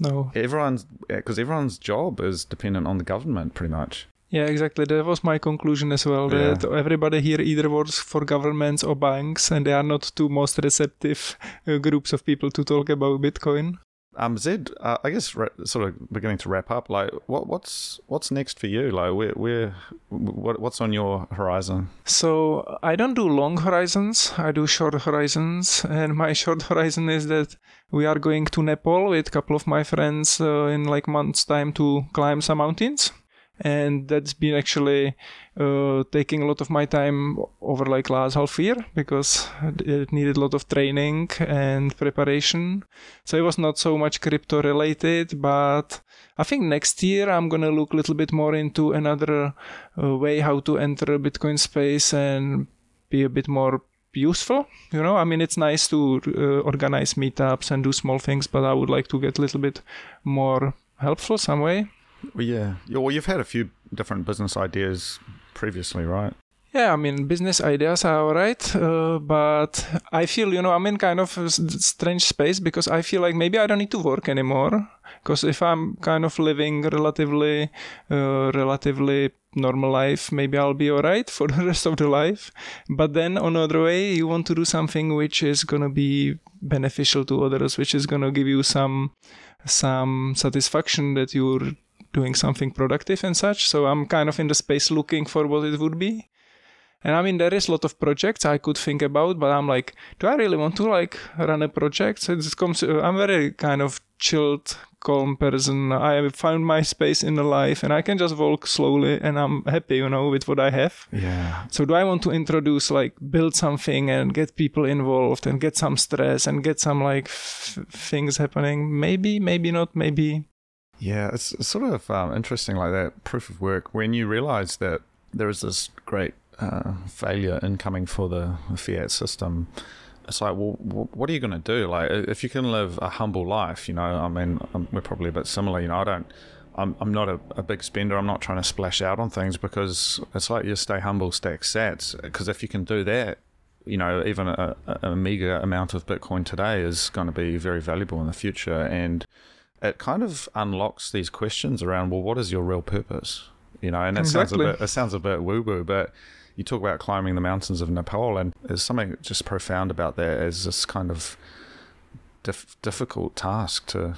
S3: No.
S2: Everyone's because everyone's job is dependent on the government, pretty much.
S3: Yeah, exactly. That was my conclusion as well.
S2: Yeah.
S3: That everybody here either works for governments or banks, and they are not two most receptive uh, groups of people to talk about Bitcoin.
S2: Um, Zed, uh, I guess ra- sort of beginning to wrap up. Like, what what's what's next for you? Like, where where what what's on your horizon?
S3: So I don't do long horizons. I do short horizons, and my [laughs] short horizon is that we are going to Nepal with a couple of my friends uh, in like months' time to climb some mountains, and that's been actually uh, taking a lot of my time over like last half year because it needed a lot of training and preparation. So it was not so much crypto related, but I think next year I'm gonna look a little bit more into another uh, way how to enter Bitcoin space and be a bit more useful. You know, I mean, it's nice to uh, organize meetups and do small things, but I would like to get a little bit more helpful some way.
S2: Well, yeah. Well, you've had a few different business ideas previously, right?
S3: Yeah, I mean, business ideas are alright, uh, but I feel, you know, I'm in kind of strange space because I feel like maybe I don't need to work anymore. Because if I'm kind of living relatively, uh, relatively normal life, maybe I'll be alright for [laughs] the rest of the life. But then on the other way, you want to do something which is gonna be beneficial to others, which is gonna give you some, some satisfaction that you're doing something productive and such. So I'm kind of in the space looking for what it would be. And I mean, there is a lot of projects I could think about, but I'm like, do I really want to like run a project? So it comes, uh, I'm very kind of chilled, calm person. I found my space in the life and I can just walk slowly and I'm happy, you know, with what I have.
S2: Yeah.
S3: So do I want to introduce, like, build something and get people involved and get some stress and get some like f- things happening? Maybe, maybe not, maybe.
S2: Yeah, it's, it's sort of um, interesting like that proof of work when you realize that there is this great uh, failure incoming for the fiat system. It's like, well, what are you going to do? Like, if you can live a humble life, you know, I mean, um, we're probably a bit similar. You know, I don't, I'm, I'm not a, a big spender. I'm not trying to splash out on things because it's like you stay humble, stack sats. Because if you can do that, you know, even a, a meager amount of Bitcoin today is going to be very valuable in the future. And it kind of unlocks these questions around, well, what is your real purpose? You know, and it
S3: Exactly.
S2: sounds a bit, it sounds a bit woo woo, but you talk about climbing the mountains of Nepal, and there's something just profound about that as this kind of dif- difficult task to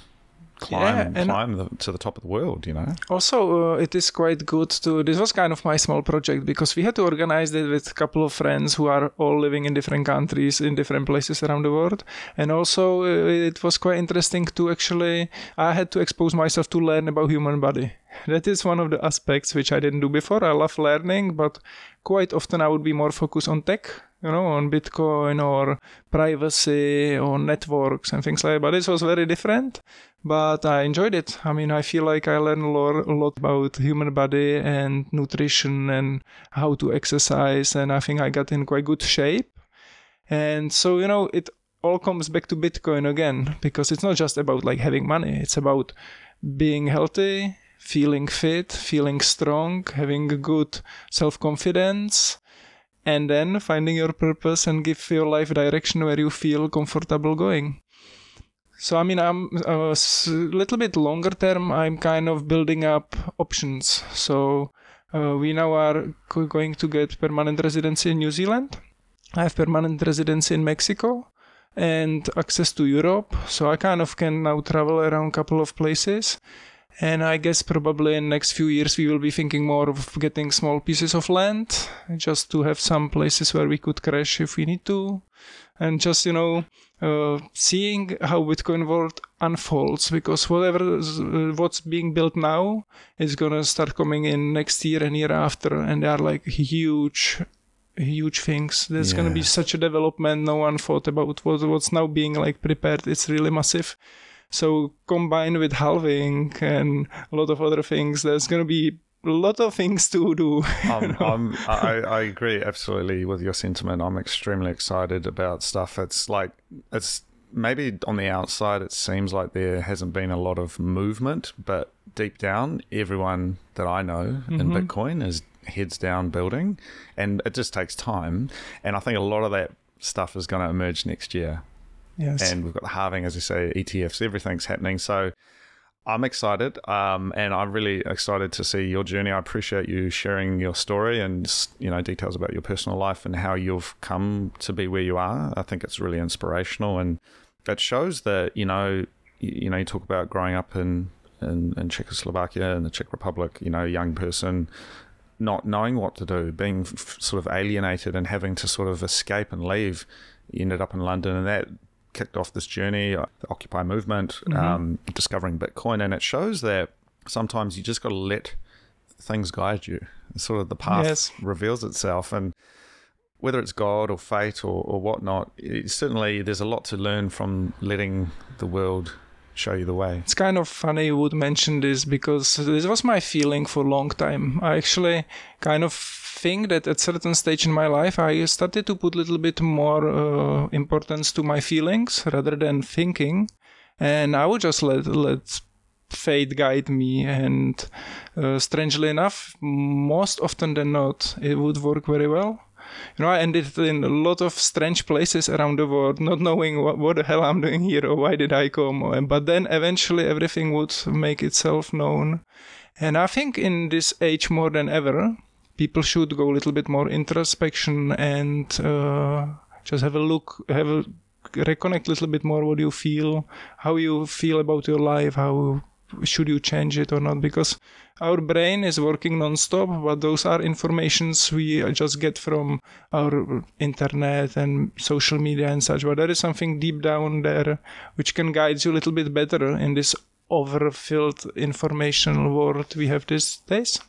S2: climb
S3: Yeah, and-
S2: climb the, to the top of the world. You know,
S3: Also, uh, it is quite good to. This was kind of my small project because we had to organize it with a couple of friends who are all living in different countries, in different places around the world. And also, uh, it was quite interesting to actually. I had to expose myself to learn about human body. That is one of the aspects which I didn't do before. I love learning, but quite often I would be more focused on tech, you know, on Bitcoin or privacy or networks and things like that. But this was very different but I enjoyed it. I mean, I feel like I learned a lot, a lot about human body and nutrition and how to exercise, and I think I got in quite good shape. And so, you know, it all comes back to Bitcoin again because it's not just about like having money; it's about being healthy, feeling fit, feeling strong, having good self-confidence. And then finding your purpose and give your life direction where you feel comfortable going. So I mean, I'm a little bit longer term. I'm kind of building up options. So uh, we now are going to get permanent residency in New Zealand. I have permanent residency in Mexico and access to Europe. So I kind of can now travel around a couple of places. And I guess probably in next few years we will be thinking more of getting small pieces of land, just to have some places where we could crash if we need to, and just you know uh, seeing how Bitcoin world unfolds because whatever uh, what's being built now is gonna start coming in next year and year after, and they are like huge, huge things. There's gonna be such a development no one thought about. What, what's now being like prepared? It's really massive. So combined with halving and a lot of other things, there's gonna be a lot of things to do. [laughs]
S2: Um, um, I'm, I'm, I, I agree absolutely with your sentiment. I'm extremely excited about stuff. It's like it's maybe on the outside it seems like there hasn't been a lot of movement, but deep down, everyone that I know in mm-hmm. Bitcoin is heads down building, and it just takes time. And I think a lot of that stuff is going to emerge next year
S3: yes.
S2: and we've got the halving, as you say, ETFs, everything's happening. So I'm excited, um, and I'm really excited to see your journey. I appreciate you sharing your story and you know details about your personal life and how you've come to be where you are. I think it's really inspirational, and it shows that you know you, know you talk about growing up in, in in Czechoslovakia and the Czech Republic. You know, a young person not knowing what to do, being f- sort of alienated and having to sort of escape and leave. You ended up in London, and that kicked off this journey, uh, the Occupy movement, um, discovering Bitcoin, and it shows that sometimes you just got to let things guide you. Sort of the path
S3: Yes.
S2: reveals itself, and whether it's God or fate or, or whatnot, it, certainly there's a lot to learn from letting the world show you the way.
S3: It's kind of funny you would mention this because this was my feeling for a long time. I actually kind of think that at certain stage in my life I started to put a little bit more uh, importance to my feelings rather than thinking, and I would just let let fate guide me and uh, strangely enough most often than not it would work very well. You know i ended in a lot of strange places around the world not knowing what, what the hell i'm doing here or why did i come but then eventually everything would make itself known. And i think in this age more than ever people should go a little bit more introspection and uh, just have a look have a reconnect a little bit more what you feel how you feel about your life how should you change it or not because our brain is working non-stop but those are informations we just get from our internet and social media and such. But there is something deep down there which can guide you a little bit better in this overfilled informational world we have these days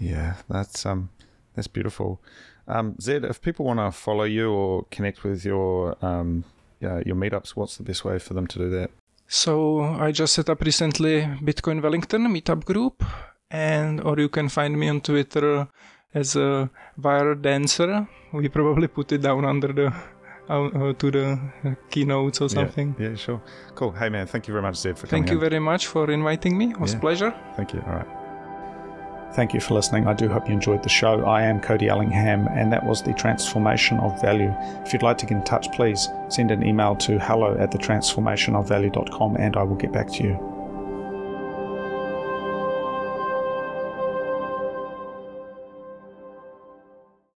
S2: yeah that's um that's beautiful um zed if people want to follow you or connect with your um yeah, your meetups what's the best way for them to do that
S3: so I just set up recently Bitcoin Wellington meetup group, and or you can find me on Twitter as a wire dancer. We probably put it down under the uh, to the keynotes or something.
S2: Yeah, yeah, sure. Cool. Hey man, thank you very much, Zed, for
S3: coming.
S2: Thank
S3: you in. very much for inviting me. It was yeah. a pleasure.
S2: Thank you. All right.
S1: Thank you for listening. I do hope you enjoyed the show. I am Cody Ellingham, and that was the transformation of value. If you'd like to get in touch, please send an email to hello at the transformationofvalue.com and I will get back to you.